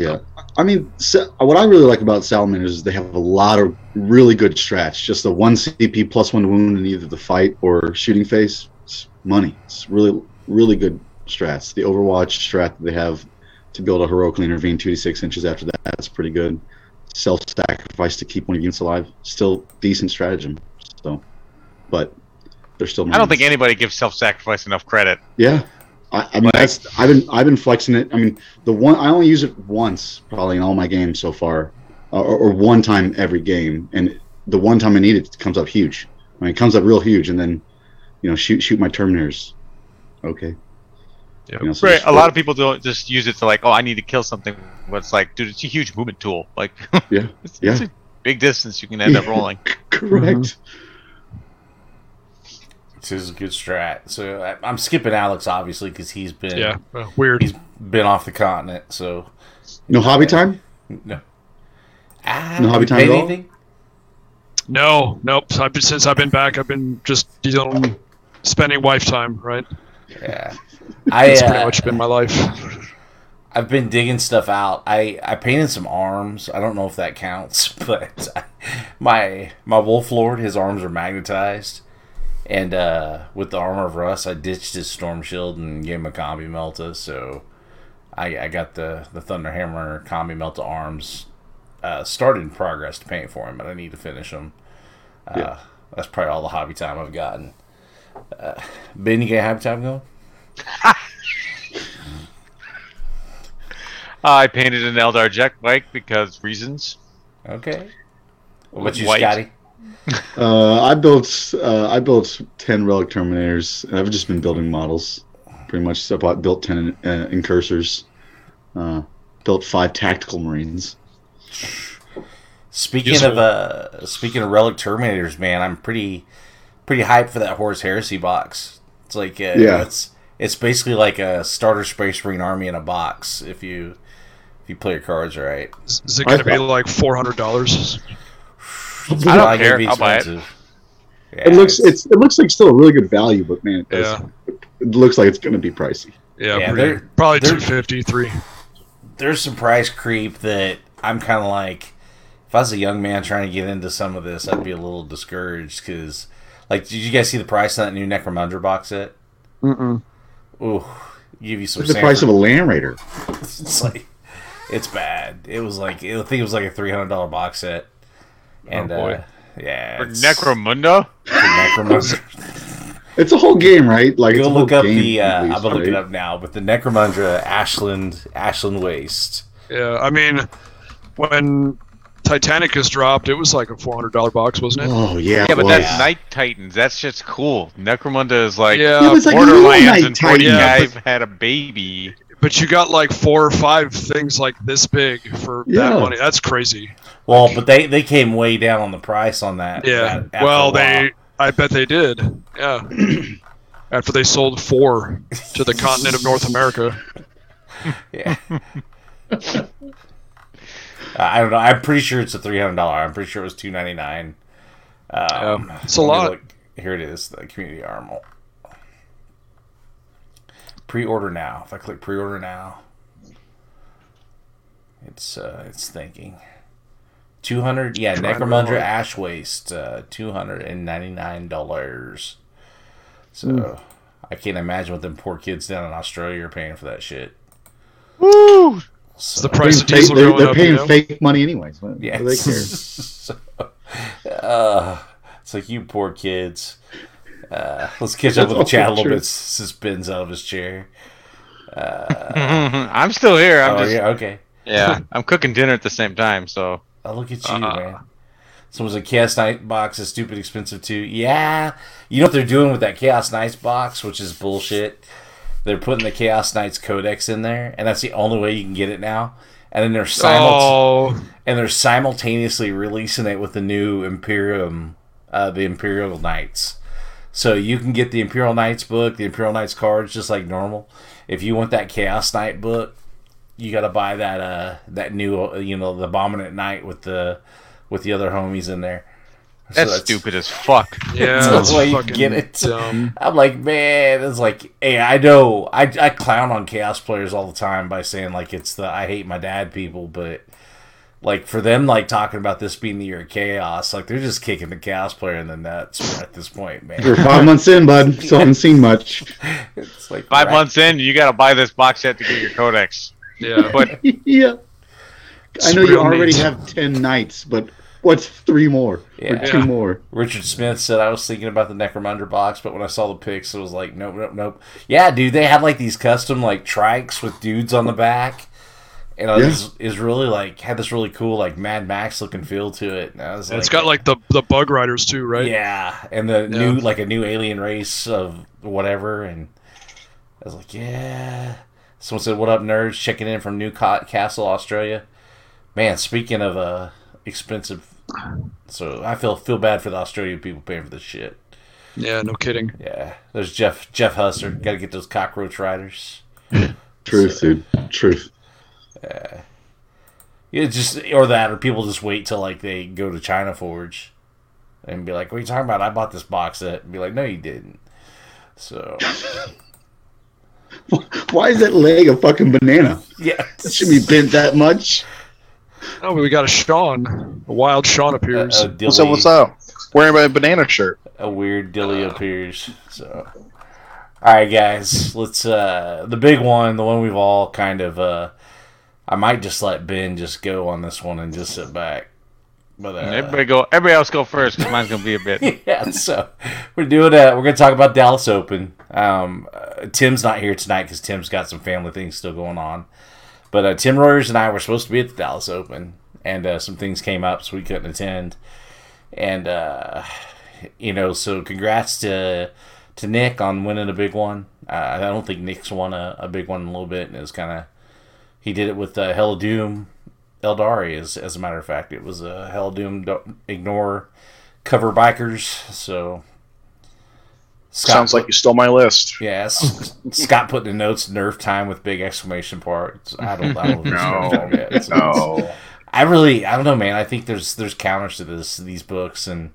yeah, uh, I mean, so, what I really like about Salamanders is they have a lot of really good strats. Just a one CP plus one wound in either the fight or shooting phase. It's money. It's really, really good strats. The Overwatch strat that they have to build a heroically intervene two to six inches after that. That's pretty good. Self-sacrifice to keep one of your units alive. Still decent stratagem. So, but they're still. I don't think anybody gives self-sacrifice enough credit. Yeah, I, I mean, that's I've been I've been flexing it. I mean, the one I only use it once probably in all my games so far, uh, or, or, one time every game, and the one time I need it, it comes up huge. I mean, it comes up real huge, and then you know, shoot shoot my terminators. Okay. Yeah, you know, so right. A lot of people don't just use it to like, oh, I need to kill something. But it's like, dude, it's a huge movement tool. Like, <laughs> yeah, it's, yeah. It's a, big distance you can end up rolling. <laughs> Correct. This is a good strat. So I, I'm skipping Alex obviously because he's been Yeah, uh, weird. he's been off the continent. So No hobby time. no. Ah, No hobby time at all? anything? No, nope. I've been, since I've been back, I've been just dealing, spending wife time. Right. Yeah. I That's pretty uh, much been my life. I've been digging stuff out. I I painted some arms. I don't know if that counts, <laughs> but my my wolf lord, his arms are magnetized, and uh, with the armor of Russ, I ditched his storm shield and gave him a combi melta. So I I got the the thunderhammer combi melta arms uh, started in progress to paint for him, but I need to finish them. Uh, Yeah. That's probably all the hobby time I've gotten. Uh, ben, you got hobby time going? <laughs> I painted an Eldar Jet bike because reasons. Okay. What about you, White. Scotty? Uh, I built uh, I built ten relic terminators. and I've just been building models, pretty much. So I bought, built ten uh, incursors, uh, built five tactical marines. Speaking Useful. of uh, speaking of relic terminators, man, I'm pretty pretty hyped for that Horus Heresy box. It's like uh, Yeah. it's it's basically like a starter Space Marine army in a box if you if you play your cards right. Is, is it going to be like four hundred dollars? I don't care. I'll buy it. expensive. Yeah, it looks it's it looks like still a really good value, but man, it, does, Yeah, it looks like it's going to be pricey. yeah, Yeah, pretty- they're- probably they're- two fifty three. there's some price creep that I'm kind of like. If I was a young man trying to get into some of this, I'd be a little discouraged because, like, did you guys see the price of that new Necromundra box set? Mm-mm. Ooh, give you some. What's the price of a Land Raider? <laughs> it's like it's bad. It was like I think it was like a three hundred dollar box set, and Oh, boy. uh, yeah, For it's- Necromundo? for Necromundra. <laughs> It's a whole game, right? Like it's Go a whole look up game, the. Uh, at I'm least, gonna look it up now, but the Necromunda Ashland Ashland Waste. Yeah, I mean, when Titanicus dropped, it was like a four hundred dollar box, wasn't it? Oh yeah, Yeah, but was. that's Night Titans. That's just cool. Necromunda is like Yeah. Yeah, but it's like a little Borderlands Night and Titan. 45 had a baby. But you got like four or five things like this big for Yeah. that money. That's crazy. Well, but they they came way down on the price on that. Yeah. that Well, they. I bet they did. Yeah. <clears throat> After they sold four to the continent of North America. <laughs> Yeah. I don't know. I'm pretty sure it's a three hundred dollar. I'm pretty sure it was two ninety nine. Um, Yeah, it's a lot. look. Here it is. The community armor. Pre-order now. If I click pre-order now, it's uh, it's thinking. Two hundred. Yeah, Trying to Necromundra load. Ash Waste. Uh, Two hundred and ninety nine dollars. So Hmm. I can't imagine what them poor kids down in Australia are paying for that shit. Woo! It's the price of They're, diesel they're, they're up. paying you know? fake money anyways. What, Yeah. they care? <laughs> So, uh, it's like you poor kids. Uh, let's catch up with the chat a little bit since Ben's out of his chair. <laughs> I'm still here. I'm oh just yeah, okay. yeah. <laughs> I'm cooking dinner at the same time, so Oh look at you, Uh-uh. man. Someone's like Chaos Knight box is stupid expensive too. Yeah, you know what they're doing with that Chaos Knights box, which is bullshit. They're putting the Chaos Knights Codex in there, and that's the only way you can get it now. And then they're simul- Oh, and they're simultaneously releasing it with the new Imperium, uh, the Imperial Knights. So you can get the Imperial Knights book, the Imperial Knights cards, just like normal. If you want that Chaos Knight book, you got to buy that uh that new uh, you know the Abominant Knight with the with the other homies in there. So that's, stupid as fuck. yeah. So <laughs> that's That's why you get it. Dumb. <laughs> I'm like, man, it's like, hey, I know, I, I clown on chaos players all the time by saying like it's the I hate my dad people, but like for them like talking about this being the year of chaos, like they're just kicking the chaos player in the nuts at this point, man. You're five <laughs> months in, bud. Still haven't seen much. It's like Five right- months in, you got to buy this box set to get your codex. Yeah. <laughs> But <laughs> yeah. I know you already neat. have ten Knights, but what's three more Yeah. or two Yeah. more? Richard Smith said I was thinking about the Necromunda box, but when I saw the pics, it was like, nope, nope, nope. Yeah, dude, they had like these custom like trikes with dudes on the back, and it was, is really like had this really cool like Mad Max looking feel to it. And I was And it's like, got like the the bug riders too, right? Yeah, and the new like a new alien race of whatever, and I was like, yeah. Someone said, "What up, nerds? Checking in from Newcastle, Australia." Man, speaking of uh expensive So I feel feel bad for the Australian people paying for this shit. Yeah, no kidding. Yeah, there's Jeff Jeff Husser. Got to get those cockroach riders. Truth, dude. Truth. Yeah. Yeah, just or that, or people just wait till like they go to China Forge and be like, "What are you talking about? I bought this box set." And be like, "No, you didn't." So <laughs> Why is that leg a fucking banana? yeah, It should be bent that much. Oh, we got a Sean. A wild Sean appears. a, a What's up? What's up? Wearing my banana shirt. a weird dilly appears. So, all right, guys, let's uh the big one, the one we've all kind of uh I might just let Ben just go on this one and just sit back. But uh, everybody go. Everybody else go first because mine's gonna be a bit. <laughs> yeah, so we're doing uh we're gonna talk about Dallas Open. Um, uh, Tim's not here tonight because Tim's got some family things still going on. But uh, Tim Reuters and I were supposed to be at the Dallas Open, and uh, some things came up, so we couldn't attend. And uh, you know, so congrats to to Nick on winning a big one. Uh, I don't think Nick's won a, a big one in a little bit, and it was kind of he did it with uh, Hell Doom Eldari, as as a matter of fact, it was a uh, Hell Doom ignore cover bikers. So Scott Sounds like you stole my list. Yes, <laughs> Scott put in the notes nerf time with big exclamation parts. I don't, I don't <laughs> know if it's nerf time yet. So No. I really, I don't know, man. I think there's there's counters to this these books, and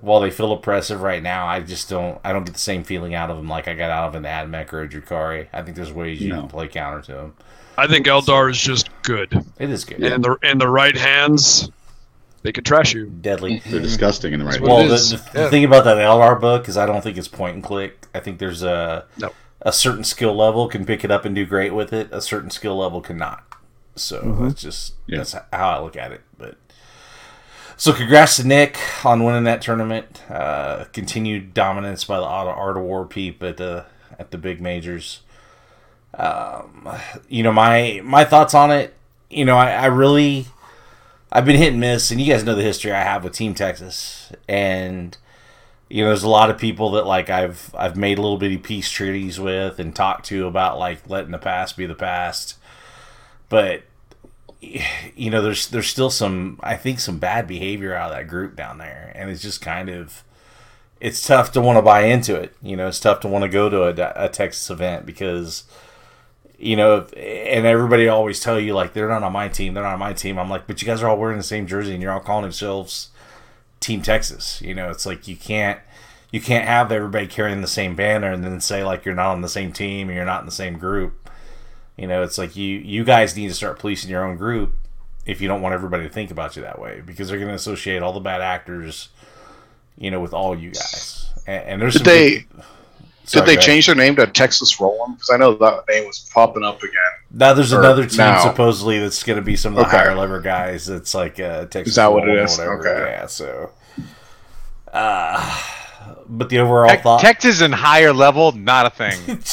while they feel oppressive right now, I just don't I don't get the same feeling out of them like I got out of an Admech or a Drukhari. I think there's ways you No. can play counter to them. I think Eldar is just good. It is good, And in the in the right hands, they can trash you. deadly. They're disgusting in the right That's Well, it the, is. the, the thing about that Eldar book is I don't think it's point and click. I think there's a No. a certain skill level can pick it up and do great with it. A certain skill level cannot. So mm-hmm. that's just Yeah. that's how I look at it. But so congrats to Nick on winning that tournament. Uh, continued dominance by the Art of War peep at the at the big majors. Um, you know my my thoughts on it. You know I, I really I've been hit and miss, and you guys know the history I have with Team Texas, and you know, there's a lot of people that like I've I've made a little bitty peace treaties with and talked to about like letting the past be the past, but you know, there's there's still some I think some bad behavior out of that group down there, and it's just kind of it's tough to want to buy into it. You know, it's tough to want to go to a, a Texas event because you know, and everybody always tell you like they're not on my team, they're not on my team. I'm like, but you guys are all wearing the same jersey and you're all calling yourselves Team Texas. You know, it's like you can't you can't have everybody carrying the same banner and then say like you're not on the same team and you're not in the same group. You know, it's like you you guys need to start policing your own group if you don't want everybody to think about you that way because they're going to associate all the bad actors, you know, with all you guys. And, and there's Did they- big- Sorry, Did they change their name to Texas Roll'em? Because I know that name was popping up again. Now there's another team now? supposedly that's going to be some of the Okay. higher level guys. That's like uh, Texas. Is that what it or. Okay. Yeah. So, uh, but the overall Tex- thought. Texas and higher level, not a thing. <laughs>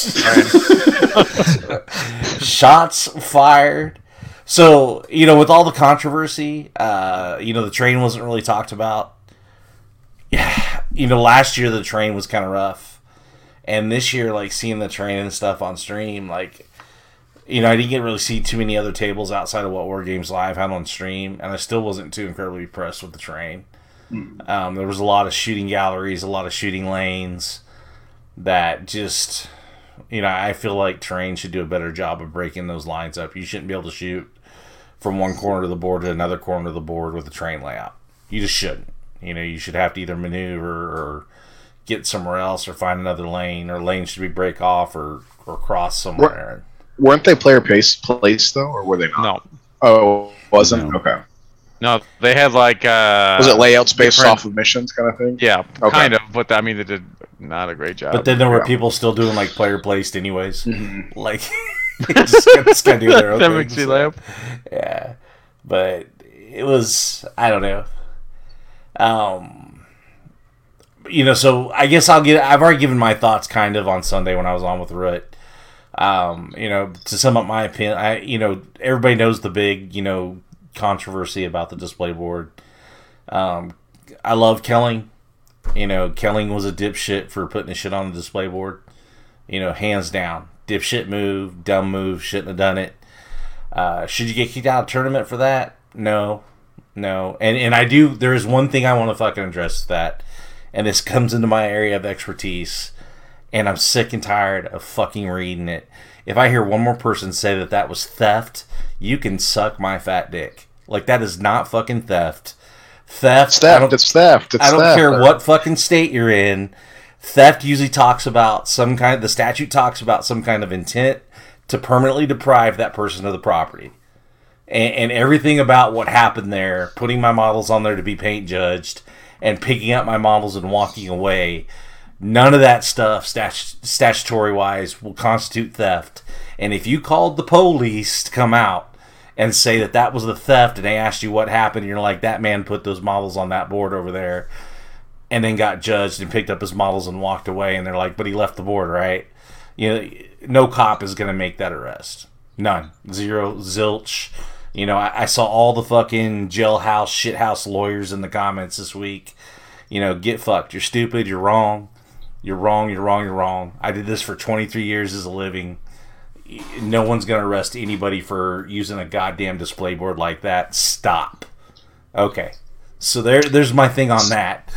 shots fired. So you know, with all the controversy, uh, you know, the terrain wasn't really talked about. Yeah, you know, last year the terrain was kind of rough, and this year, like seeing the terrain and stuff on stream, like you know, I didn't get really see too many other tables outside of what War Games Live had on stream, and I still wasn't too incredibly impressed with the terrain. Um, there was a lot of shooting galleries, a lot of shooting lanes that just, you know, I feel like terrain should do a better job of breaking those lines up. You shouldn't be able to shoot from one corner of the board to another corner of the board with a terrain layout. You just shouldn't. You know, you should have to either maneuver or get somewhere else or find another lane, or lanes should be break off or or cross somewhere. Weren't they player pace placed though, or were they not? No, Oh, wasn't No. okay. No, they had like uh, Was it layouts based different- off of missions kind of thing? Yeah, Okay. kind of, but I mean they did not a great job. But then there were Yeah. people still doing like player placed anyways. Mhm. Like <laughs> <laughs> just, just gotta do their own that thing, makes me so- laugh. Yeah, but it was I don't know. Um, you know, so I guess I'll get. I've already given my thoughts kind of on Sunday when I was on with Root. Um, you know, to sum up my opinion, I you know everybody knows the big you know controversy about the display board. Um, I love Kelling. You know, Kelling was a dipshit for putting the shit on the display board. You know, hands down, dipshit move, dumb move, shouldn't have done it. Uh, should you get kicked out of tournament for that? No, no, and and I do. There is one thing I want to fucking address that, and this comes into my area of expertise, and I'm sick and tired of fucking reading it. If I hear one more person say that that was theft, you can suck my fat dick. Like that is not fucking theft. Theft. It's theft. It's theft. It's I don't theft. care what fucking state you're in. Theft usually talks about some kind. The statute talks about some kind of intent to permanently deprive that person of the property, and, and everything about what happened there. Putting my models on there to be paint judged, and picking up my models and walking away. None of that stuff, stat- statutory wise, will constitute theft. And if you called the police to come out and say that that was the theft, and they asked you what happened, and you're like, that man put those models on that board over there, and then got judged and picked up his models and walked away, and they're like, but he left the board, right? You know, no cop is going to make that arrest. None. Zero. Zilch. You know, I, I saw all the fucking jailhouse, shithouse lawyers in the comments this week. You know, get fucked. You're stupid. You're wrong. You're wrong. You're wrong. You're wrong. I did this for 23 years as a living. No one's going to arrest anybody for using a goddamn display board like that. Stop. Okay. So there, there's my thing on that.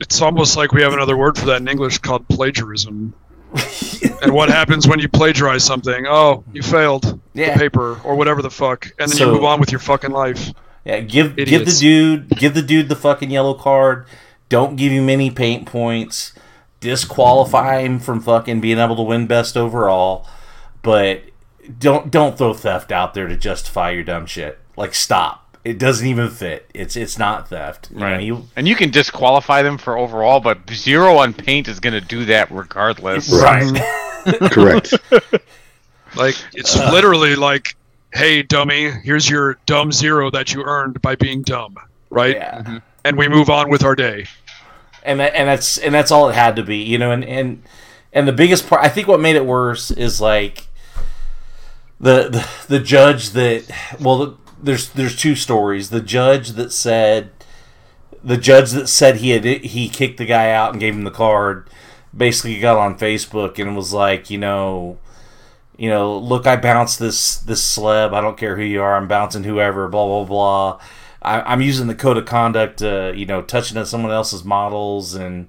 It's almost like we have another word for that in English called plagiarism. and what happens when you plagiarize something? Oh, you failed Yeah. the paper or whatever the fuck, and then So- you move on with your fucking life. Yeah, give give the dude give the dude the fucking yellow card. Don't give him any paint points. Disqualify him from fucking being able to win best overall. But don't don't throw theft out there to justify your dumb shit. Like stop. It doesn't even fit. It's it's not theft. You know, Right. you- And you can disqualify them for overall, but zero on paint is going to do that regardless. right. <laughs> Correct. <laughs> Like it's literally like, hey, dummy, here's your dumb zero that you earned by being dumb, right? yeah. Mm-hmm. And we move on with our day. and that, and that's and that's all it had to be, you know. And and and the biggest part, I think, what made it worse is like the the, judge that well, there's there's two stories. The judge that said the judge that said he had he kicked the guy out and gave him the card basically got on Facebook and was like, you know. You know, look, I bounced this this celeb. I don't care who you are. I'm bouncing whoever. Blah blah blah. I, I'm using the code of conduct, uh, you know, touching on someone else's models and,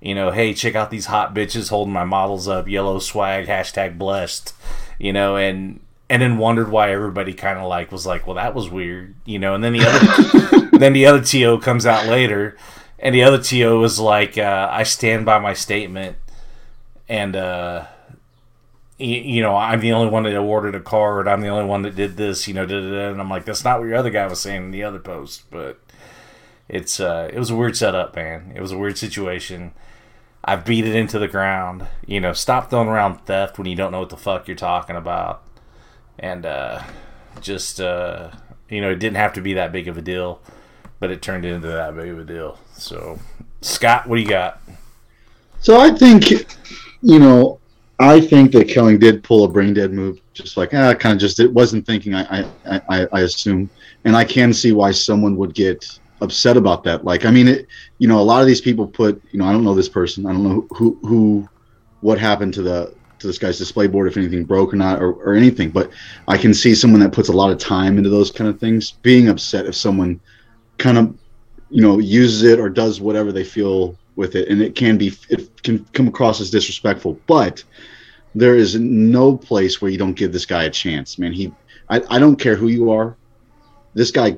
you know, hey, check out these hot bitches holding my models up, yellow swag, hashtag blessed, you know, and and then wondered why everybody kind of like was like, well, that was weird, you know, and then the other <laughs> then the other to comes out later, and the other to was like, uh, I stand by my statement, and uh, y- you know, I'm the only one that awarded a card. I'm the only one that did this, you know, da, da, da. and I'm like, that's not what your other guy was saying in the other post, but it's uh, it was a weird setup, man. It was a weird situation. I've beat it into the ground. You know, stop throwing around theft when you don't know what the fuck you're talking about, and uh, just uh, you know, it didn't have to be that big of a deal, but it turned into that big of a deal. So, Scott, what do you got? So I think, you know, I think that Kelly did pull a brain dead move, just like ah, kind of just it wasn't thinking. I I, I I assume, and I can see why someone would get upset about that. Like, I mean, it, you know, a lot of these people put, you know, I don't know this person, I don't know who who, what happened to the to this guy's display board, if anything broke or not, or, or anything. But I can see someone that puts a lot of time into those kind of things being upset if someone kind of you know uses it or does whatever they feel with it and it can be it can come across as disrespectful but there is no place where you don't give this guy a chance man. He i, I don't care who you are. This guy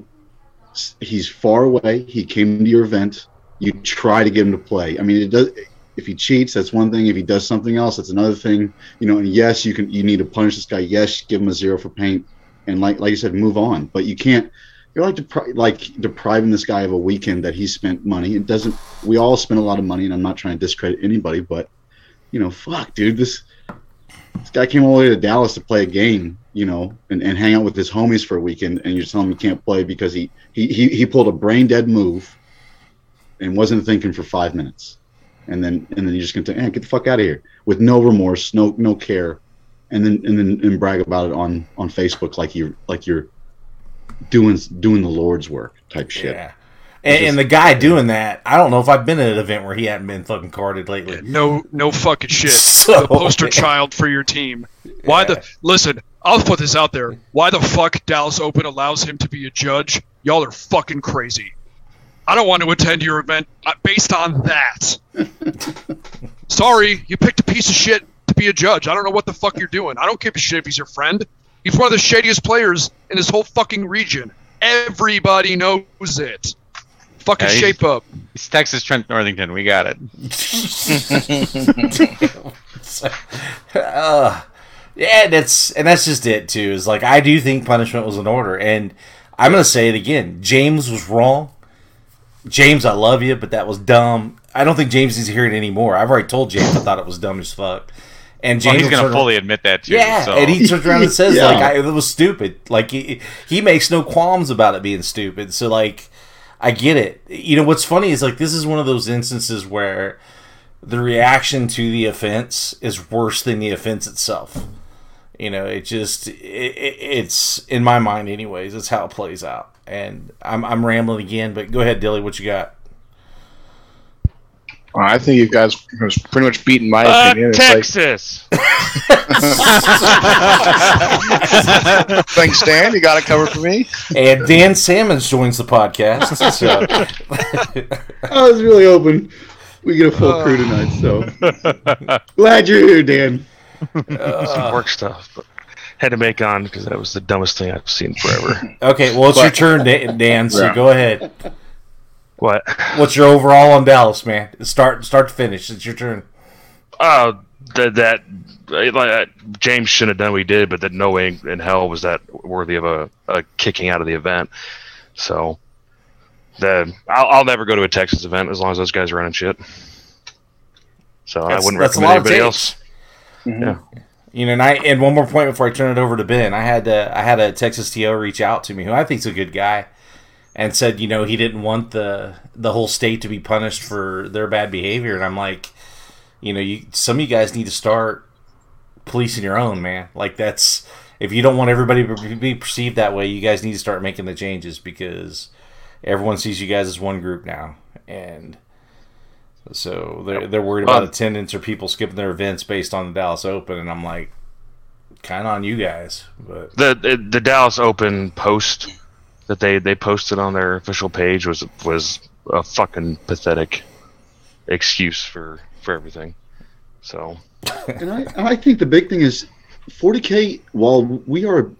he's far away. He came to your event. You try to get him to play. I mean it does if he cheats that's one thing. If he does something else that's another thing. You know and yes you can you need to punish this guy. Yes give him a zero for paint. And like like you said move on. But you can't you're like depri- like depriving this guy of a weekend that he spent money. It doesn't. We all spend a lot of money, and I'm not trying to discredit anybody, but you know, fuck, dude, this this guy came all the way to Dallas to play a game, you know, and, and hang out with his homies for a weekend, and you're telling him he can't play because he he he, he pulled a brain dead move and wasn't thinking for five minutes, and then and then you're just gonna take, eh, get the fuck out of here with no remorse, no no care, and then and then and brag about it on on Facebook like you like you're doing doing the Lord's work type shit. Yeah. And, and the guy doing that, I don't know if I've been at an event where he hadn't been fucking carded lately. No, no fucking <laughs> shit. So- the poster child for your team. Why the? Listen, I'll put this out there. Why the fuck Dallas Open allows him to be a judge? y'all are fucking crazy. I don't want to attend your event uh, based on that. <laughs> Sorry, you picked a piece of shit to be a judge. I don't know what the fuck you're doing. I don't give a shit if he's your friend. He's one of the shadiest players in this whole fucking region. Everybody knows it. Fucking Yeah, shape up. It's Texas Trent Northington. We got it. <laughs> uh, yeah, that's and that's just it too. Is like I do think punishment was in order, and I'm gonna say it again. James was wrong. James, I love you, but that was dumb. I don't think James needs to hear it anymore. I've already told James I thought it was dumb as fuck. And Well, James he's gonna turned- fully admit that too. yeah, so. and he turns around and says Yeah. like I, it was stupid. Like he he makes no qualms about it being stupid. So like I get it. You know what's funny is like this is one of those instances where the reaction to the offense is worse than the offense itself. You know, it just it, it, it's in my mind, anyways. It's how it plays out. And I'm I'm rambling again, but go ahead, Dilly. What you got? Well, I think you guys have pretty much beaten my Uh, opinion. It's like, Texas. <laughs> thanks, Dan. You got it covered for me. And Dan Sammons joins the podcast. So <laughs> I was really hoping we get a full crew tonight. So <laughs> glad you're here, Dan. some work stuff, but had to make on because that was the dumbest thing I've seen forever. <laughs> okay, well it's your turn, Dan. Dan, So Yeah. go ahead. what? What's your overall on Dallas, man? Start start to finish. It's your turn. Uh, that that like, uh, James shouldn't have done what he did, but that no way in hell was that worthy of a, a kicking out of the event. So, the I'll, I'll never go to a Texas event as long as those guys are running shit. So I wouldn't recommend lot of anybody takes. else. Yeah. You know, and I and one more point before I turn it over to Ben. I had uh, I had a Texas TO reach out to me, who I think's a good guy, and said, you know, he didn't want the the whole state to be punished for their bad behavior. And I'm like, you know, you some of you guys need to start policing your own, man. Like that's if you don't want everybody to be perceived that way, you guys need to start making the changes because everyone sees you guys as one group now, and so they're they're worried about Um, attendance or people skipping their events based on the Dallas Open, and I'm like, kind of on you guys, but The, the the Dallas Open post that they they posted on their official page was was a fucking pathetic excuse for for everything. So And I, I think the big thing is 40k. While we are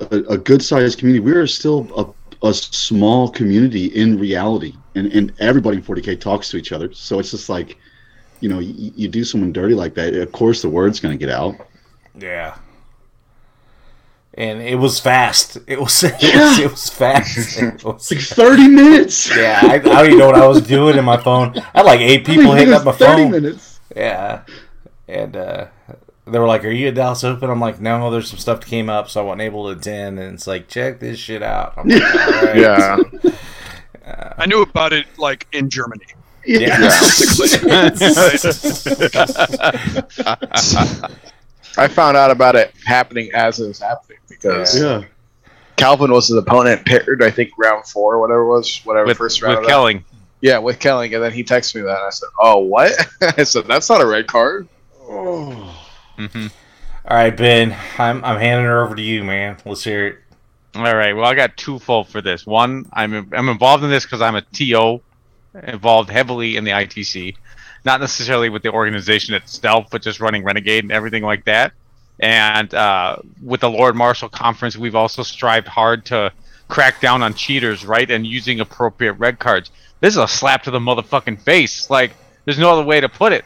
a, a good sized community, we are still a, a small community in reality, and and everybody in 40k talks to each other. So it's just like, you know, you, you do someone dirty like that, of course the word's going to get out. yeah. And it was fast. It was <laughs> it was, Yeah. it was fast. <laughs> It was- like 30 minutes. <laughs> yeah, I, I don't even know what I was doing in my phone. I had like eight I people mean, hitting up my was 30 phone. minutes. Yeah, and uh, they were like, "Are you at Dallas Open?" I'm like, "No, there's some stuff that came up, so I wasn't able to attend." And it's like, "Check this shit out." I'm like, <laughs> "All right." Yeah. Uh, I knew about it like in Germany. yeah. <laughs> I found out about it happening as it was happening because Yeah. Calvin was his opponent paired, I think round four or whatever it was, whatever with, first round. with. Kelling. Yeah, with Kelling, and then he texted me that. And I said, "Oh, what?" <laughs> I said, "That's not a red card." Oh. Hmm All right, Ben, I'm I'm handing her over to you, man. Let's hear it. All right. Well, I got twofold for this. One, I'm I'm involved in this because I'm a TO, involved heavily in the ITC, not necessarily with the organization itself, but just running Renegade and everything like that. And uh, with the Lord Marshal Conference, we've also strived hard to crack down on cheaters, right, and using appropriate red cards. This is a slap to the motherfucking face. Like, there's no other way to put it.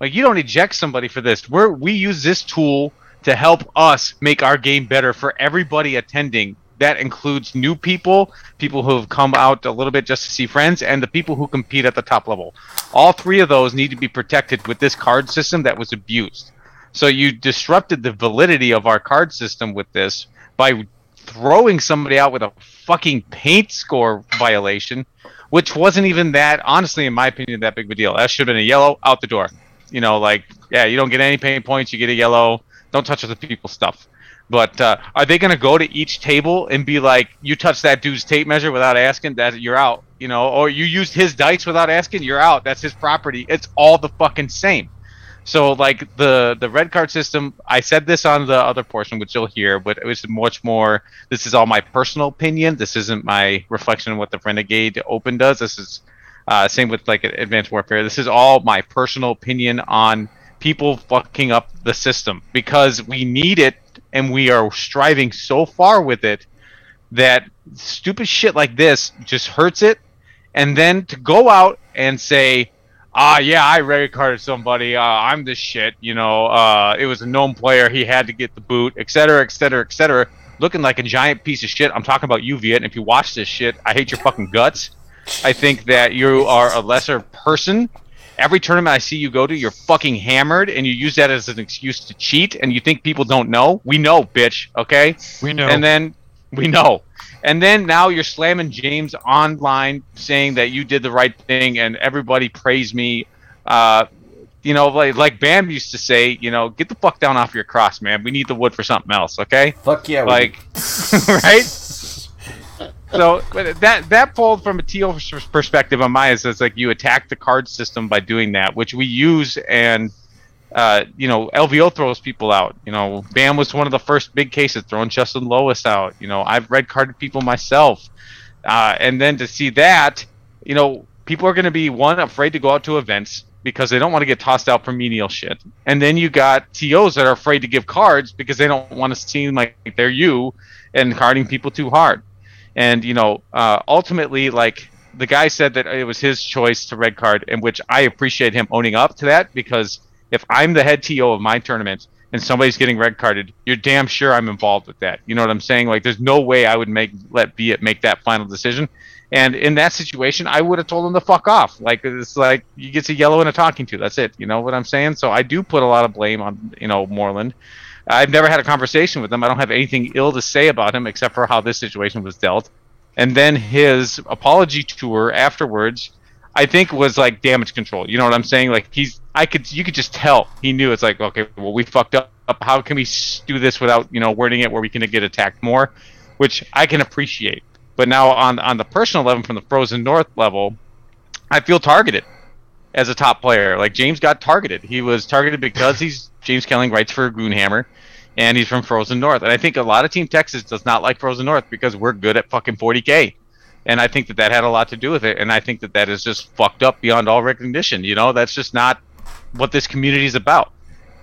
Like, you don't eject somebody for this. We're we use this tool to help us make our game better for everybody attending. That includes new people, people who have come out a little bit just to see friends, and the people who compete at the top level. All three of those need to be protected with this card system that was abused. So you disrupted the validity of our card system with this by throwing somebody out with a fucking paint score violation, which wasn't even that, honestly, in my opinion, that big of a deal. That should have been a yellow out the door. You know, like, yeah, you don't get any paint points, you get a yellow. Don't touch other people's stuff. But uh, are they going to go to each table and be like, "You touched that dude's tape measure without asking, that you're out," you know, or you used his dice without asking, you're out. That's his property. It's all the fucking same. So like the the red card system, I said this on the other portion, which you'll hear, but it was much more. This is all my personal opinion. This isn't my reflection of what the Renegade Open does. This is uh, same with like Advanced Warfare. This is all my personal opinion on people fucking up the system because we need it and we are striving so far with it that stupid shit like this just hurts it. And then to go out and say, ah, yeah, I red carded somebody. Uh, I'm the shit. You know, uh, it was a known player. He had to get the boot, et cetera, et cetera, et cetera. Looking like a giant piece of shit. I'm talking about you, Viet. And if you watch this shit, I hate your fucking guts. I think that you are a lesser person. Every tournament I see you go to, you're fucking hammered, and you use that as an excuse to cheat, and you think people don't know. We know, bitch. Okay. We know. And then we know. And then now you're slamming James online, saying that you did the right thing, and everybody praise me. Uh, you know, like like Bam used to say, you know, get the fuck down off your cross, man. We need the wood for something else, okay? Fuck yeah, we like, <laughs> right? So but that that pulled from a TO perspective on my is it's like you attack the card system by doing that, which we use and uh, you know, LVO throws people out. You know, Bam was one of the first big cases throwing Justin Lois out. You know, I've red carded people myself. Uh, and then to see that, you know, people are going to be one afraid to go out to events because they don't want to get tossed out for menial shit. And then you got TOs that are afraid to give cards because they don't want to seem like they're you and carding people too hard. And you know, uh, ultimately, like the guy said that it was his choice to red card, and which I appreciate him owning up to that because if I'm the head TO of my tournament and somebody's getting red carded, you're damn sure I'm involved with that. You know what I'm saying? Like, there's no way I would make let be it make that final decision. And in that situation, I would have told him to fuck off. Like it's like you get a yellow and a talking to. That's it. You know what I'm saying? So I do put a lot of blame on you know Moreland. I've never had a conversation with him. I don't have anything ill to say about him except for how this situation was dealt. And then his apology tour afterwards, I think was like damage control. You know what I'm saying? Like he's, I could, you could just tell he knew it's like, okay, well we fucked up. How can we do this without you know wording it where we can get attacked more? Which I can appreciate. But now on on the personal level, from the Frozen North level, I feel targeted as a top player. Like James got targeted. He was targeted because he's James Kelling writes for Goonhammer, and he's from Frozen North. And I think a lot of Team Texas does not like Frozen North because we're good at fucking 40k. And I think that that had a lot to do with it. And I think that that is just fucked up beyond all recognition. You know, that's just not what this community is about.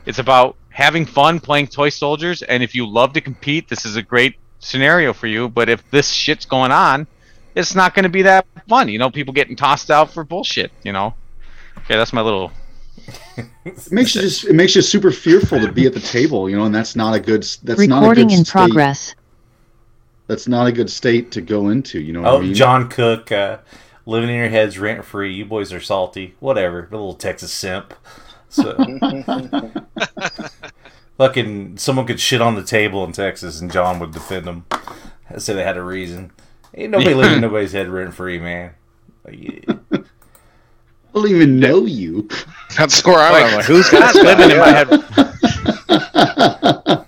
It's about having fun playing toy soldiers. And if you love to compete, this is a great scenario for you. But if this shit's going on, it's not going to be that fun. You know, people getting tossed out for bullshit. You know. Okay, that's my little. It makes you just it makes you super fearful to be at the table, you know, and that's not a good that's not a Recording good in state. progress. That's not a good state to go into, you know what Oh, I mean? John Cook, uh, living in your heads rent free. You boys are salty. Whatever. A little Texas simp. So, <laughs> fucking, someone could shit on the table in Texas and John would defend them. Say they had a reason. Ain't nobody <laughs> living in nobody's head rent free, man. Like, yeah. I don't even know you. That's where I'm Like. Like, who's not got living in my head. <laughs>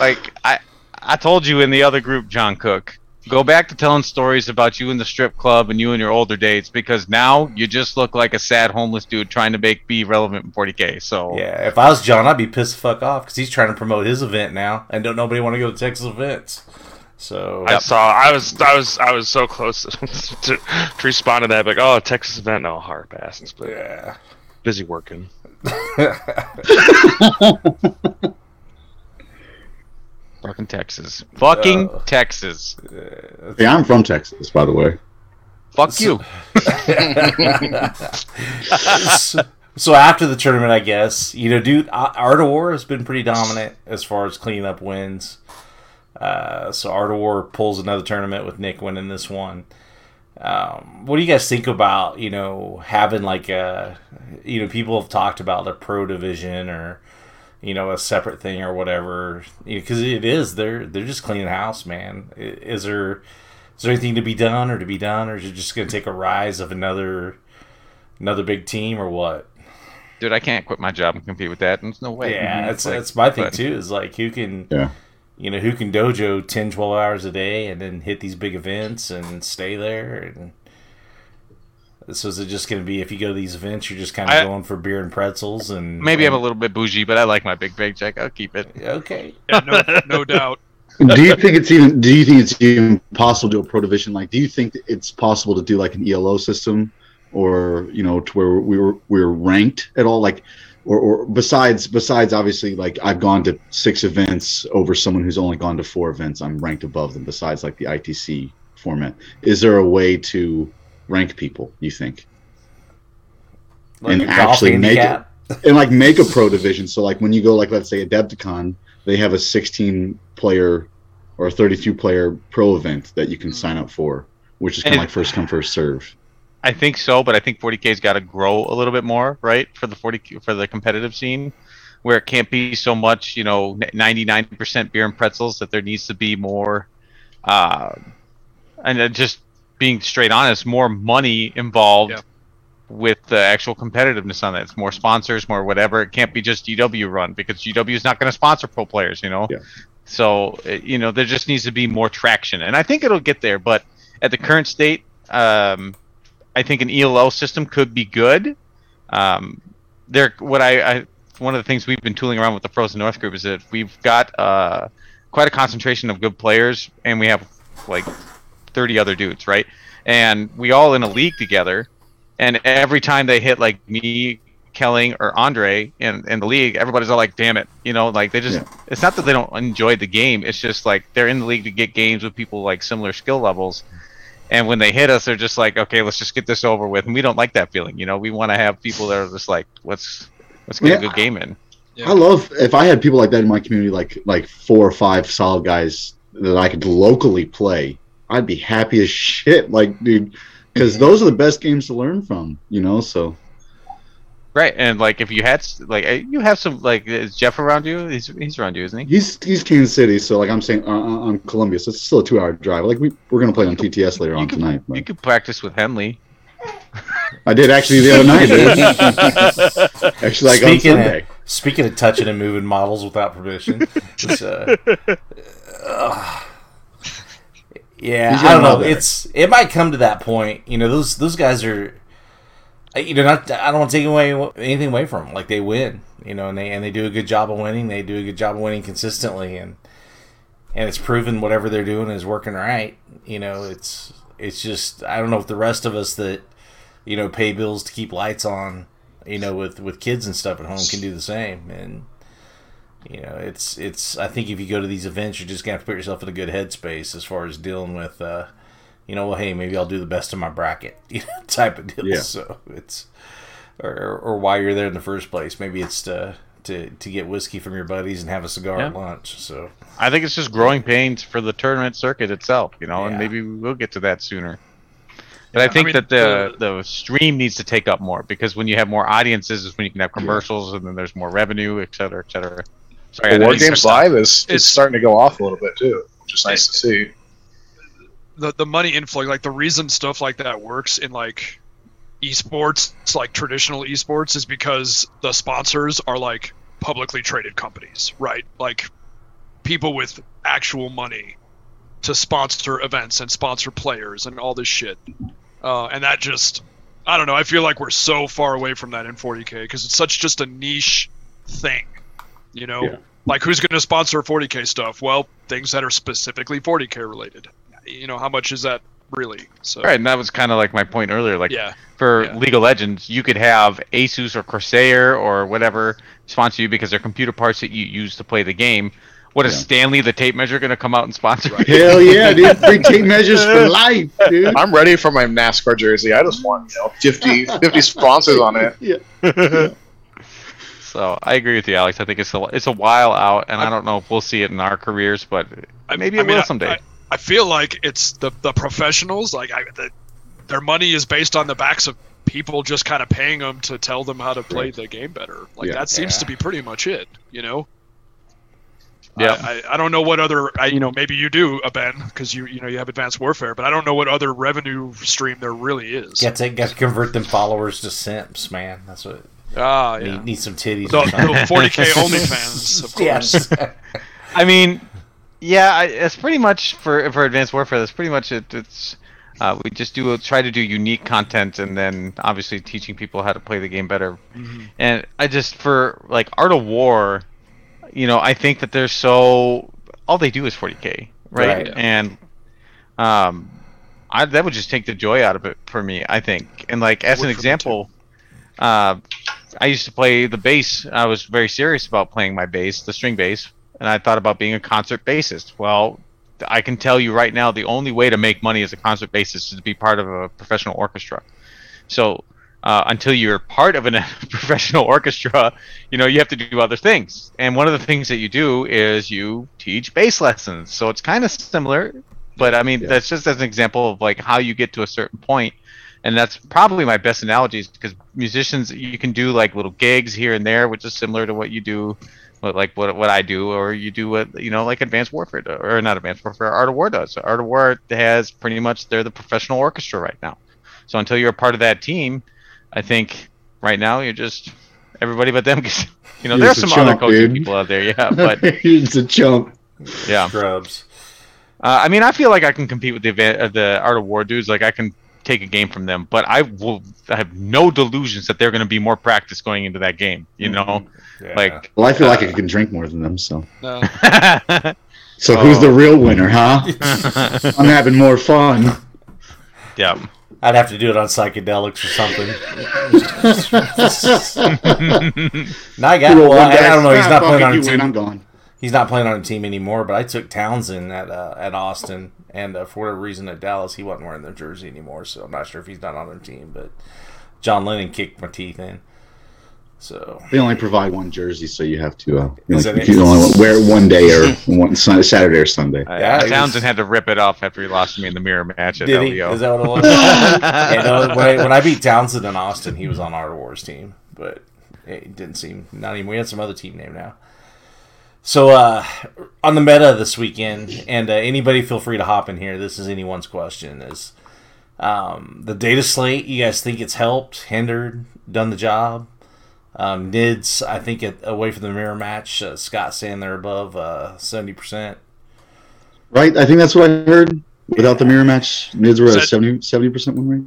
like I, I told you in the other group, John Cook. Go back to telling stories about you in the strip club and you and your older dates because now you just look like a sad homeless dude trying to make be relevant in 40k. So yeah, if I was John, I'd be pissed the fuck off because he's trying to promote his event now and don't nobody want to go to Texas events. So, I saw. I was. I was. I was so close <laughs> to, to, to respond to that. Like, oh, Texas event. No, hard passes. But yeah, busy working. <laughs> fucking Texas, fucking Uh, Texas. Hey, I'm from Texas, by the way. Fuck you. so, <laughs> so after the tournament, I guess you know, dude, A- Art of War has been pretty dominant as far as cleanup wins. Uh, so Art of War pulls another tournament with Nick winning this one. Um, what do you guys think about you know having like a you know people have talked about the pro division or you know a separate thing or whatever because it is they're they're just cleaning house man is there is there anything to be done or to be done or is it just going to take a rise of another another big team or what Dude, I can't quit my job and compete with that. There's no way. yeah <laughs> that's Like, that's my thing but- too is like who can Yeah. You know who can dojo 10 12 hours a day and then hit these big events and stay there and So is it just going to be if you go to these events, you're just kind of I- going for beer and pretzels and Maybe I'm a little bit bougie, but I like my big paycheck. I'll keep it. okay. Yeah, no, no <laughs> doubt. do you think it's even? Do you think it's even possible to do a pro division? Like, do you think it's possible to do like an ELO system, or you know, to where we were we were ranked at all? Like, or, or besides besides obviously like I've gone to six events over someone who's only gone to four events. I'm ranked above them. Besides like the ITC format, is there a way to rank people? You think? Like And actually make it- <laughs> and like make a pro division. So like when you go like let's say Adepticon, they have a 16 player or a 32 player pro event that you can hmm. sign up for, which is kind of like first come first serve. I think so, but I think 40k's got to grow a little bit more, right, for the 40 for the competitive scene, where it can't be so much, you know, 99% beer and pretzels. That there needs to be more, uh, and just being straight honest, more money involved Yeah. with the actual competitiveness on that. It's more sponsors, more whatever. It can't be just GW run because GW is not going to sponsor pro players, you know. Yeah. So uh, you know, there just needs to be more traction, and I think it'll get there. But at the current state, um, I think an ELO system could be good. Um, there, what I, I one of the things we've been tooling around with the Frozen North group is that we've got uh, quite a concentration of good players, and we have like 30 other dudes, right? And we all in a league together, and every time they hit like me, Kelling, or Andre in, in the league, everybody's all like, "Damn it!" You know, like they just. Yeah. It's not that they don't enjoy the game. It's just like they're in the league to get games with people like similar skill levels. And when they hit us, they're just like, "Okay, let's just get this over with." And we don't like that feeling. You know, we want to have people that are just like, "Let's let's get Yeah. a good game in." Yeah. I love if I had people like that in my community, like like four or five solid guys that I could locally play. I'd be happy as <laughs> shit. Like, dude, because those are the best games to learn from. You know, so Right, and like if you had like uh, you have some like is Jeff around you? He's he's around you, isn't he? he's he's Kansas City. So like I'm saying, uh, uh, on Columbia, so it's still a two hour drive. Like we we're gonna play on TTS later on could- tonight. You could practice with Henley. I did actually the other night. dude. <laughs> actually, like on Speaking Sunday. of, speaking of touching and moving models without permission, it's, uh, <laughs> ugh. yeah, I don't know. there. It's it might come to that point. You know, those those guys are. You know, not I don't want to take away anything away from them. Like they win, you know, and they and they do a good job of winning. They do a good job of winning consistently, and and it's proven whatever they're doing is working right. You know, it's it's just I don't know if the rest of us that you know pay bills to keep lights on, you know, with with kids and stuff at home can do the same. And you know, it's it's I think if you go to these events, you're just gonna have to put yourself in a good headspace as far as dealing with. uh you know, well, hey, maybe I'll do the best of my bracket, <laughs> you know, type of deal. Yeah. So it's, or, or, or why you're there in the first place. Maybe it's to to to get whiskey from your buddies and have a cigar at lunch. So I think it's just growing pains for the tournament circuit itself, you know, Yeah. and maybe we'll get to that sooner. But I Yeah, I think mean, that the the stream needs to take up more because when you have more audiences is when you can have commercials and then there's more revenue, et cetera, et cetera. Sorry, I The know War Games Live is, is starting to go off a little bit too, which is nice to see. The the money influx, like the reason stuff like that works in like esports, it's like traditional esports, is because the sponsors are like publicly traded companies, right? Like people with actual money to sponsor events and sponsor players and all this shit. Uh, and that just, I don't know. I feel like we're so far away from that in 40k because it's such just a niche thing, you know. Yeah. Like who's going to sponsor 40k stuff? Well, things that are specifically 40k related. You know, how much is that really? So Right, and that was kind of like my point earlier. Like yeah, for Yeah. League of Legends, you could have Asus or Corsair or whatever sponsor you because they're computer parts that you use to play the game. What is Yeah. Stanley the tape measure going to come out and sponsor? Right. Hell yeah, dude! <laughs> Free tape measures for life, dude. I'm ready for my NASCAR jersey. I just want you know 50, 50 sponsors on it. <laughs> Yeah. So I agree with you, Alex. I think it's a it's a while out, and I don't know if we'll see it in our careers, but maybe I it mean, will I- someday. I, I feel like it's the the professionals. Like I, the, their money is based on the backs of people just kind of paying them to tell them how to play the game better. Like Yeah. that seems Yeah. to be pretty much it. You know. Yeah. I, I, I don't know what other I, you know maybe you do uh, Ben because you you know you have advanced warfare but I don't know what other revenue stream there really is. got to got to convert them followers to simps, man. That's what Ah need, yeah. need some titties. The, the 40k OnlyFans of <laughs> course. Yes. <laughs> I mean, yeah, I, it's pretty much for for Advanced Warfare. That's pretty much it. It's Uh, we just do try to do unique content, and then obviously teaching people how to play the game better. And I just for like Art of War, you know, I think that they're so all they do is 40k, right? Right. And um, I that would just take the joy out of it for me. I think, and like as an for me, too. example, uh, I used to play the bass. I was very serious about playing my bass, the string bass, and I thought about being a concert bassist. Well, I can tell you right now, the only way to make money as a concert bassist is to be part of a professional orchestra. So uh, until you're part of <laughs> a professional orchestra, you know you have to do other things. And one of the things that you do is you teach bass lessons. So it's kind of similar, but I mean Yeah. that's just as an example of like how you get to a certain point. And that's probably my best analogies because musicians, you can do like little gigs here and there, which is similar to what you do, like what what I do, or you do what you know, like Advanced Warfare, do, or not Advanced Warfare, Art of War does. Art of War has pretty much they're the professional orchestra right now. So until you're a part of that team, I think right now you're just everybody but them. 'cause, You know, there's some a other chump, coaching dude. people out there, yeah, <laughs> but it's a chump. yeah. Scrubs. Uh, I mean, I feel like I can compete with the event, uh, the Art of War dudes. Like I can take a game from them, but I will I have no delusions that they're going to be more practice going into that game. You know, Yeah. like Well, I feel like Uh, I can drink more than them, so. No. <laughs> So who's Oh. the real winner, huh? <laughs> I'm having more fun. yeah. I'd have to do it on psychedelics or something. <laughs> now I got. Good Well, I, I don't know. He's not playing on a you win, team. I'm gone. He's not playing on a team anymore. But I took Townsend at uh, at Austin, and uh, for whatever reason at Dallas, he wasn't wearing their jersey anymore. So I'm not sure if he's not on their team. But John Lennon kicked my teeth in. So They only provide one jersey, so you have to. Uh, you, know, you only wear it one day or <laughs> one Saturday or Sunday. Uh, Yeah, he Townsend was- had to rip it off after he lost to me in the mirror match at did he? LVO. Is that what it was? <laughs> and, uh, when, I, when I beat Townsend in Austin, he was on our Wars team, but it didn't seem not even. We had some other team name now. So uh, on the meta this weekend, and uh, anybody feel free to hop in here. This is anyone's question. Is um, the data slate? You guys think it's helped, hindered, done the job? Um, Nids, I think it, away from the mirror match, uh, Scott saying they're above uh, seventy percent. Right? I think that's what I heard. Without the mirror match, Nids were Is at that- 70 percent win rate.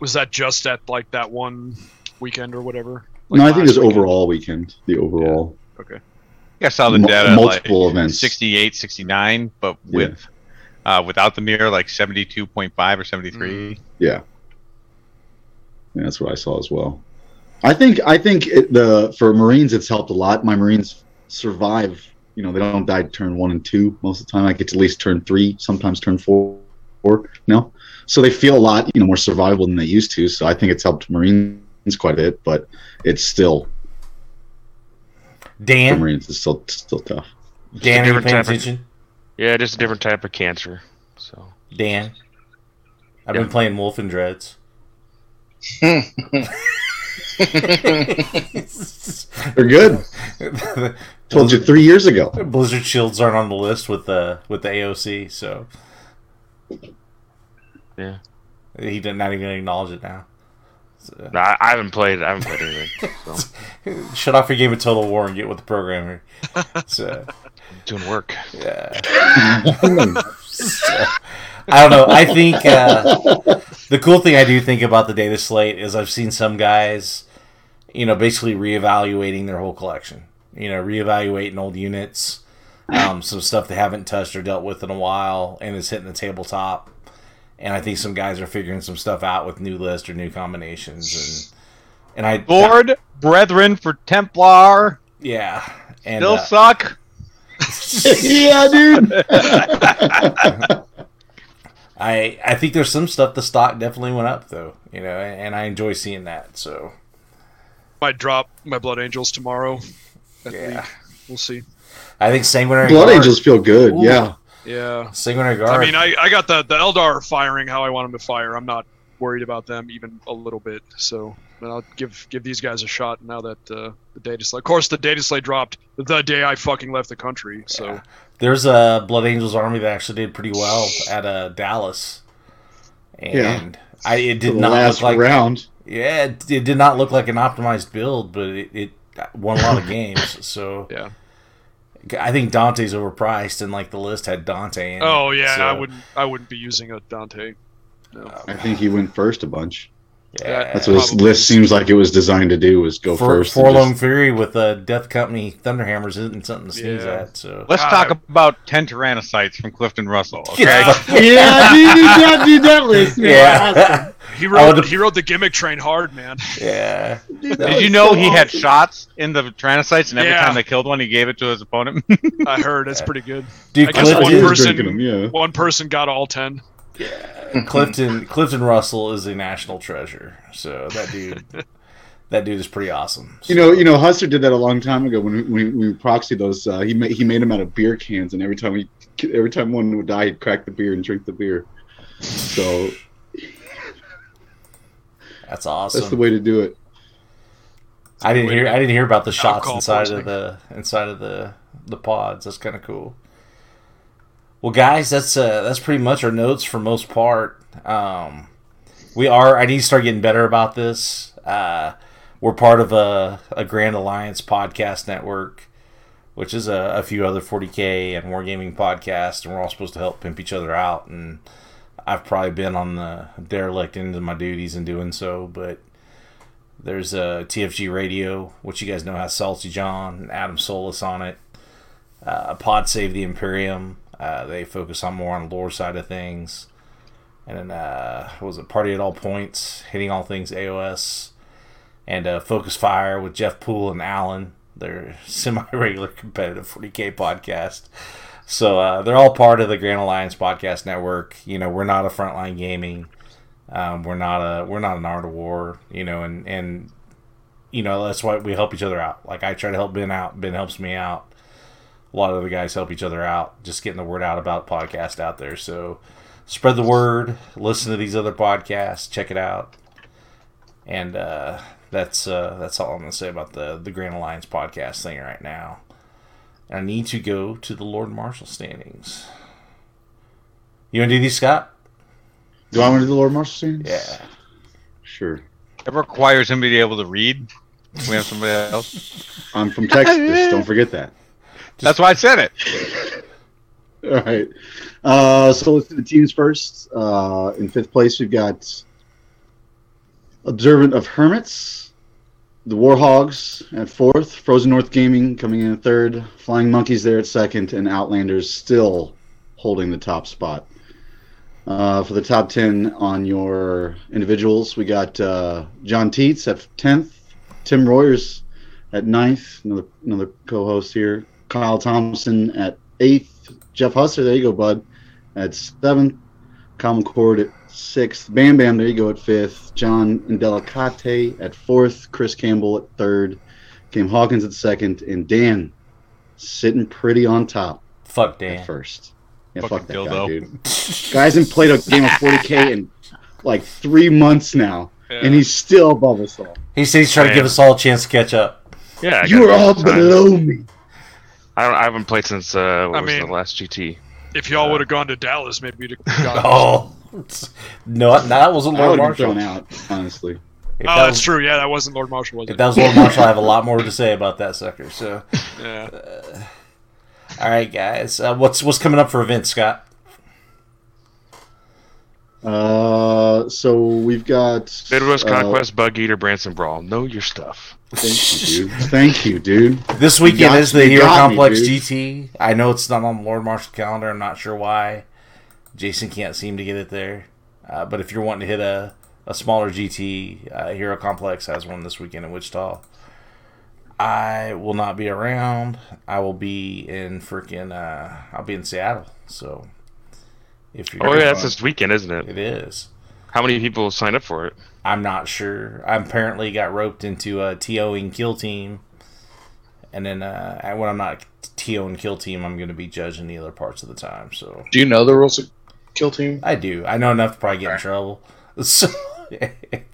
Was that just at like that one weekend or whatever? no, I think it's last weekend? overall weekend. The overall. Okay. I saw the Mul- data multiple like events. 68, 69, but with uh, without the mirror like 72.5 or 73. Yeah. Yeah, that's what I saw as well. I think I think it, the for Marines it's helped a lot. My Marines survive. You know, they don't die turn one and two most of the time. I get to at least turn three, sometimes turn four. Four, no, so they feel a lot you know more survivable than they used to. So I think it's helped Marines quite a bit, but it's still for Dan, Marines it's still still tough. Dan, are you different paying type of- Yeah, just a different type of cancer. So Dan, I've Yeah. been playing Wolf and Dreads. <laughs> They're good. Told you three years ago. <laughs> Blizzard shields aren't on the list with the with the AOC, so yeah, he did not even acknowledge it now. So, no, I, I haven't played. I haven't played anything. So <laughs> shut off your game of Total War and get with the programmer. <laughs> So doing work. yeah, <laughs> So, I don't know. I think uh, the cool thing I do think about the data slate is I've seen some guys, you know, basically reevaluating their whole collection. You know, reevaluating old units, um, some stuff they haven't touched or dealt with in a while, and is hitting the tabletop. And I think some guys are figuring some stuff out with new list or new combinations, and and I Lord, brethren for Templar yeah, and still uh, suck. <laughs> yeah, dude. <laughs> I I think there's some stuff the stock definitely went up though, you know, and, and I enjoy seeing that. So Might drop my Blood Angels tomorrow. Yeah. week. We'll see. I think Sanguinary Blood Guard, Angels feel good. Ooh. Yeah. Yeah. Sanguinary Guard. I mean, I, I got the, the Eldar firing how I want them to fire. I'm not worried about them even a little bit. So but I'll give give these guys a shot now that uh, the data slate. Of course, the data slate dropped the day I fucking left the country. So There's a Blood Angels army that actually did pretty well at uh, Dallas, and Yeah. I it did the not last look like round. yeah, it, it did not look like an optimized build, but it, it won a lot of <laughs> games. So yeah. I think Dante's overpriced, and like the list had Dante. In it, Oh yeah, so- I wouldn't I wouldn't be using a Dante. Um, I think he went first a bunch. Yeah, That's what this list seems like it was designed to do was go For, first. and Forlorn just- Fury with uh, Death Company Thunderhammers isn't something to sneeze Yeah. at. So Let's God, talk about 10 Tyrannocytes from Clifton Russell. <laughs> Okay. Yeah. <laughs> yeah, dude, you do that list. Man. <laughs> Yeah. He I rode, would've- he rode the gimmick train hard, man. yeah. Did you know he had shots in the Tyrannocytes, and every Yeah. time they killed one, he gave it to his opponent? I heard it's pretty good. Dude, I guess one person, drinking 'em, yeah. one person got all ten. Clifton Clifton Russell is a national treasure. So that dude, <laughs> that dude is pretty awesome. You know, you know, Huster did that a long time ago when we, we, we proxied those. Uh, he made he made them out of beer cans, and every time he every time one would die, he'd crack the beer and drink the beer. So that's awesome. that's the way to do it. I didn't hear. I didn't hear about the shots inside poisoning. of the inside of the the pods. That's kind of cool. Well, guys, that's uh, that's pretty much our notes for most part. Um, we are. I need to start getting better about this. Uh, we're part of a, a Grand Alliance podcast network, which is a, a few other 40k and wargaming podcasts, and we're all supposed to help pimp each other out. And I've probably been on the derelict end of my duties in doing so, but there's a TFG Radio, which you guys know has Salty John and Adam Solis on it. Uh, Pod Save the Imperium. Uh, they focus on more on the lore side of things. And then, uh, was it Party at All Points, hitting all things AOS. And uh, Focus Fire with Jeff Poole and Alan. They're <laughs> semi-regular competitive 40k podcast. So uh, they're all part of the Grand Alliance podcast network. You know, we're not a frontline gaming. Um, we're not a we're not an art of war, you know, and and you know that's why we help each other out. Like I try to help Ben out, Ben helps me out. A lot of the guys help each other out, just getting the word out about podcast out there. So spread the word, listen to these other podcasts, check it out, and uh, that's uh, that's all I'm gonna say about the the Grand Alliance podcast thing right now. And I need to go to the Lord Marshal standings. You want to do these, Scott? Do I want to do the Lord Marshal standings? Yeah. Sure. It requires him to be able to read. We have somebody else. I'm from Texas. don't forget that. That's why I said it. <laughs> All right. Uh, so let's do the teams first. Uh, in fifth place, we've got Observant of Hermits, the Warhogs at fourth, Frozen North Gaming coming in at third, Flying Monkeys there at second, and Outlanders still holding the top spot. Uh, for the top 10 on your individuals, we got uh, John Teets at 10th, Tim Royers at 9th, another, another co host here, Kyle Thompson at 8th, Jeff Husser, there you go, bud, at 7th, Common Cord at 6th, Bam Bam, there you go, at 5th, John Indelicate at 4th, Chris Campbell at 3rd, Cam Hawkins at 2nd, and Dan sitting pretty on top Fuck at Dan. first. Yeah, Fucking fuck that dildo. guy, dude. <laughs> Guy hasn't played a game of 40k in like three months now, and he's still above us all. He said he's trying to give us all a chance to catch up. Yeah, I you are all below me. I, don't, I haven't played since uh, what I was mean- the last GT. If y'all would have gone to Dallas, maybe you'd have <laughs> got. Oh, no, that wasn't Lord would been Marshall. out, honestly. If Oh, that that's was, true. Yeah, that wasn't Lord Marshall, was If it? that was Lord Marshall, I have a lot more to say about that sucker. So, <laughs> Yeah. all right, guys, uh, what's what's coming up for events, Scott? Uh, so we've got Midwest uh, Conquest, Bug Eater, Branson Brawl. Know your stuff. Thank you, dude. <laughs> Thank you, dude. This weekend got- is the Hero got me, Complex. GT. I know it's not on the Lord Marshall calendar. I'm not sure why. Jason can't seem to get it there. Uh, but if you're wanting to hit a, a smaller GT, uh, Hero Complex has one this weekend in Wichita. I will not be around. I will be in freaking. Uh, I'll be in Seattle. So if you're, Oh yeah, that's this weekend, isn't it? it is. How many people signed up for it? I'm not sure. I apparently got roped into a TOing kill team, and then uh, when I'm not TOing kill team, I'm going to be judging the other parts of the time. So Do you know the rules of Kill Team? I do. I know enough to probably get in trouble. <laughs> So You know,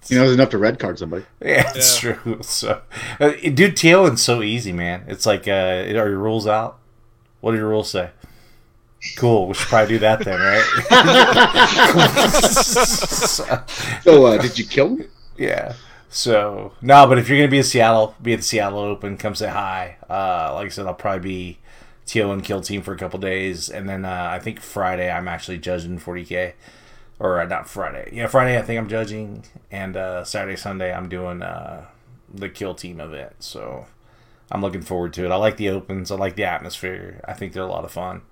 there's enough to red card somebody. yeah, it's true. <laughs> So, uh, dude, TOing's so easy, man. It's like, uh, are your rules out? What do your rules say? Cool. We should probably do that then, right? <laughs> So, uh, did you kill him? Yeah. So no, but if you're gonna be in Seattle, be at the Seattle Open, come say hi. Uh, like I said, I'll probably be TO and Kill Team for a couple days, and then uh, I think Friday I'm actually judging 40k. or uh, not Friday. Yeah, Friday I think I'm judging, and uh, Saturday Sunday I'm doing uh, the kill team event. So I'm looking forward to it. I like the opens. I like the atmosphere. I think they're a lot of fun,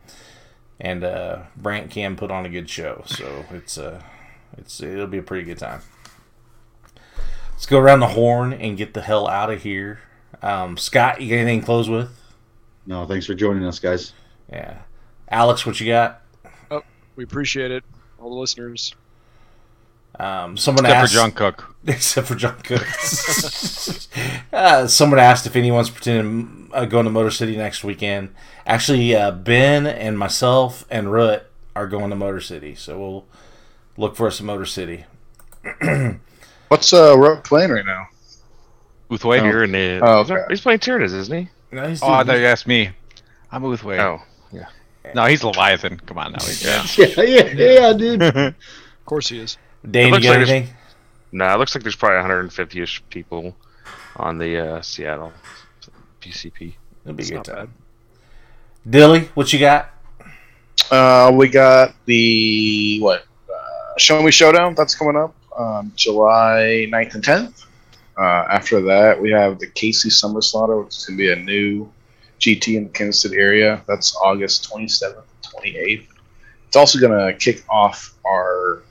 and uh, Brant can put on a good show. So it's uh, it's it'll be a pretty good time. Let's go around the horn and get the hell out of here. Um, Scott, you got anything to close with? No, thanks for joining us, guys. Yeah. Alex, what you got? Oh, we appreciate it, all the listeners. Um, someone Except asked, for John Cook. <laughs> Except for John Cook. <laughs> uh, someone asked if anyone's pretending uh, going to Motor City next weekend. Actually, uh, Ben and myself and Root are going to Motor City, so we'll look for us at Motor City. <clears throat> What's uh Rook playing right now? Uthway? Oh. Here in the, Oh, okay. he's playing Tyrannus, isn't he? No, he's Oh, I thought you asked me. I'm Uthway. Oh, yeah. No, he's Leviathan. Come on now. Yeah. <laughs> Yeah, yeah, yeah, dude. Of course he is. Dane, you looks got like it's- anything? nah. It looks like there's probably 150ish people on the uh, Seattle BCP. It'll be a good not time. Dilly, what you got? Uh, we got the what? Uh, Show Me Showdown. That's coming up um, July 9th and 10th. Uh, after that, we have the KC Summer Slaughter, which is going to be a new GT in the Kansas City area. That's August 27th, 28th. It's also going to kick off our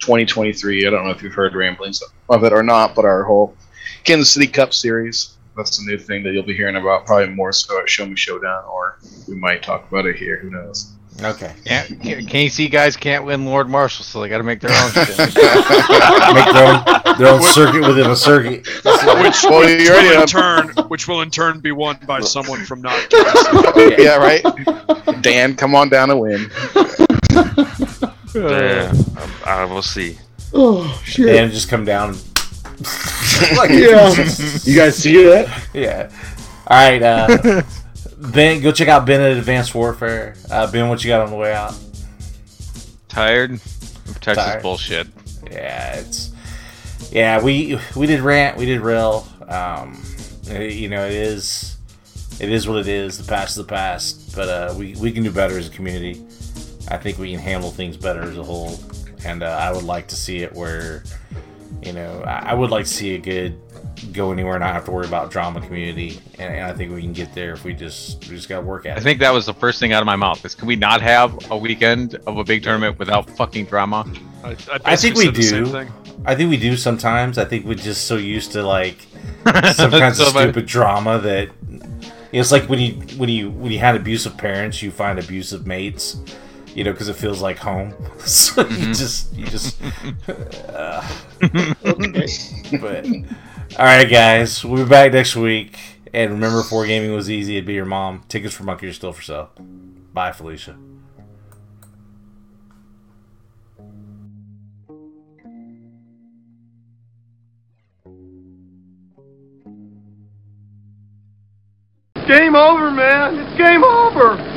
2023. I don't know if you've heard ramblings of it or not, but our whole Kansas City Cup series. That's a new thing that you'll be hearing about, probably more so at Show Me Showdown, or we might talk about it here. Who knows? Okay. Yeah, KC guys can't win Lord Marshall, so they got to make their own shit. <laughs> Make their own, their own circuit within a circuit. Which, Well, which will in turn, which will in turn be won by someone from not. <laughs> yeah, right. Dan, come on down and win. <laughs> Yeah, um, I will see. Oh shit. Dan just come down. <laughs> And yeah. You guys see that? Yeah. All right, uh, <laughs> Ben, go check out Ben at Advanced Warfare. Uh, ben, what you got on the way out? Tired of Texas Tired. bullshit. Yeah, it's yeah. We we did rant, we did rail. Um, eh, you know, it is it is what it is. The past is the past, but uh, we we can do better as a community. I think we can handle things better as a whole, and uh, I would like to see it where you know I, I would like to see a good go anywhere and not have to worry about drama community, and, and I think we can get there if we just we just got to work at I it. think that was the first thing out of my mouth. Is can we not have a weekend of a big tournament without fucking drama? I, I think we basically said the do. I think we do sometimes. I think we're just so used to like <laughs> some kinds of So, but- stupid drama that it's like when you when you when you had abusive parents, you find abusive mates. You know, because it feels like home. <laughs> so you just you just. <laughs> uh, <laughs> but all right, guys, we'll be back next week. And remember, if war gaming was easy, it'd be your mom. Tickets for Monkey are still for sale. Bye, Felicia. Game over, man. It's game over.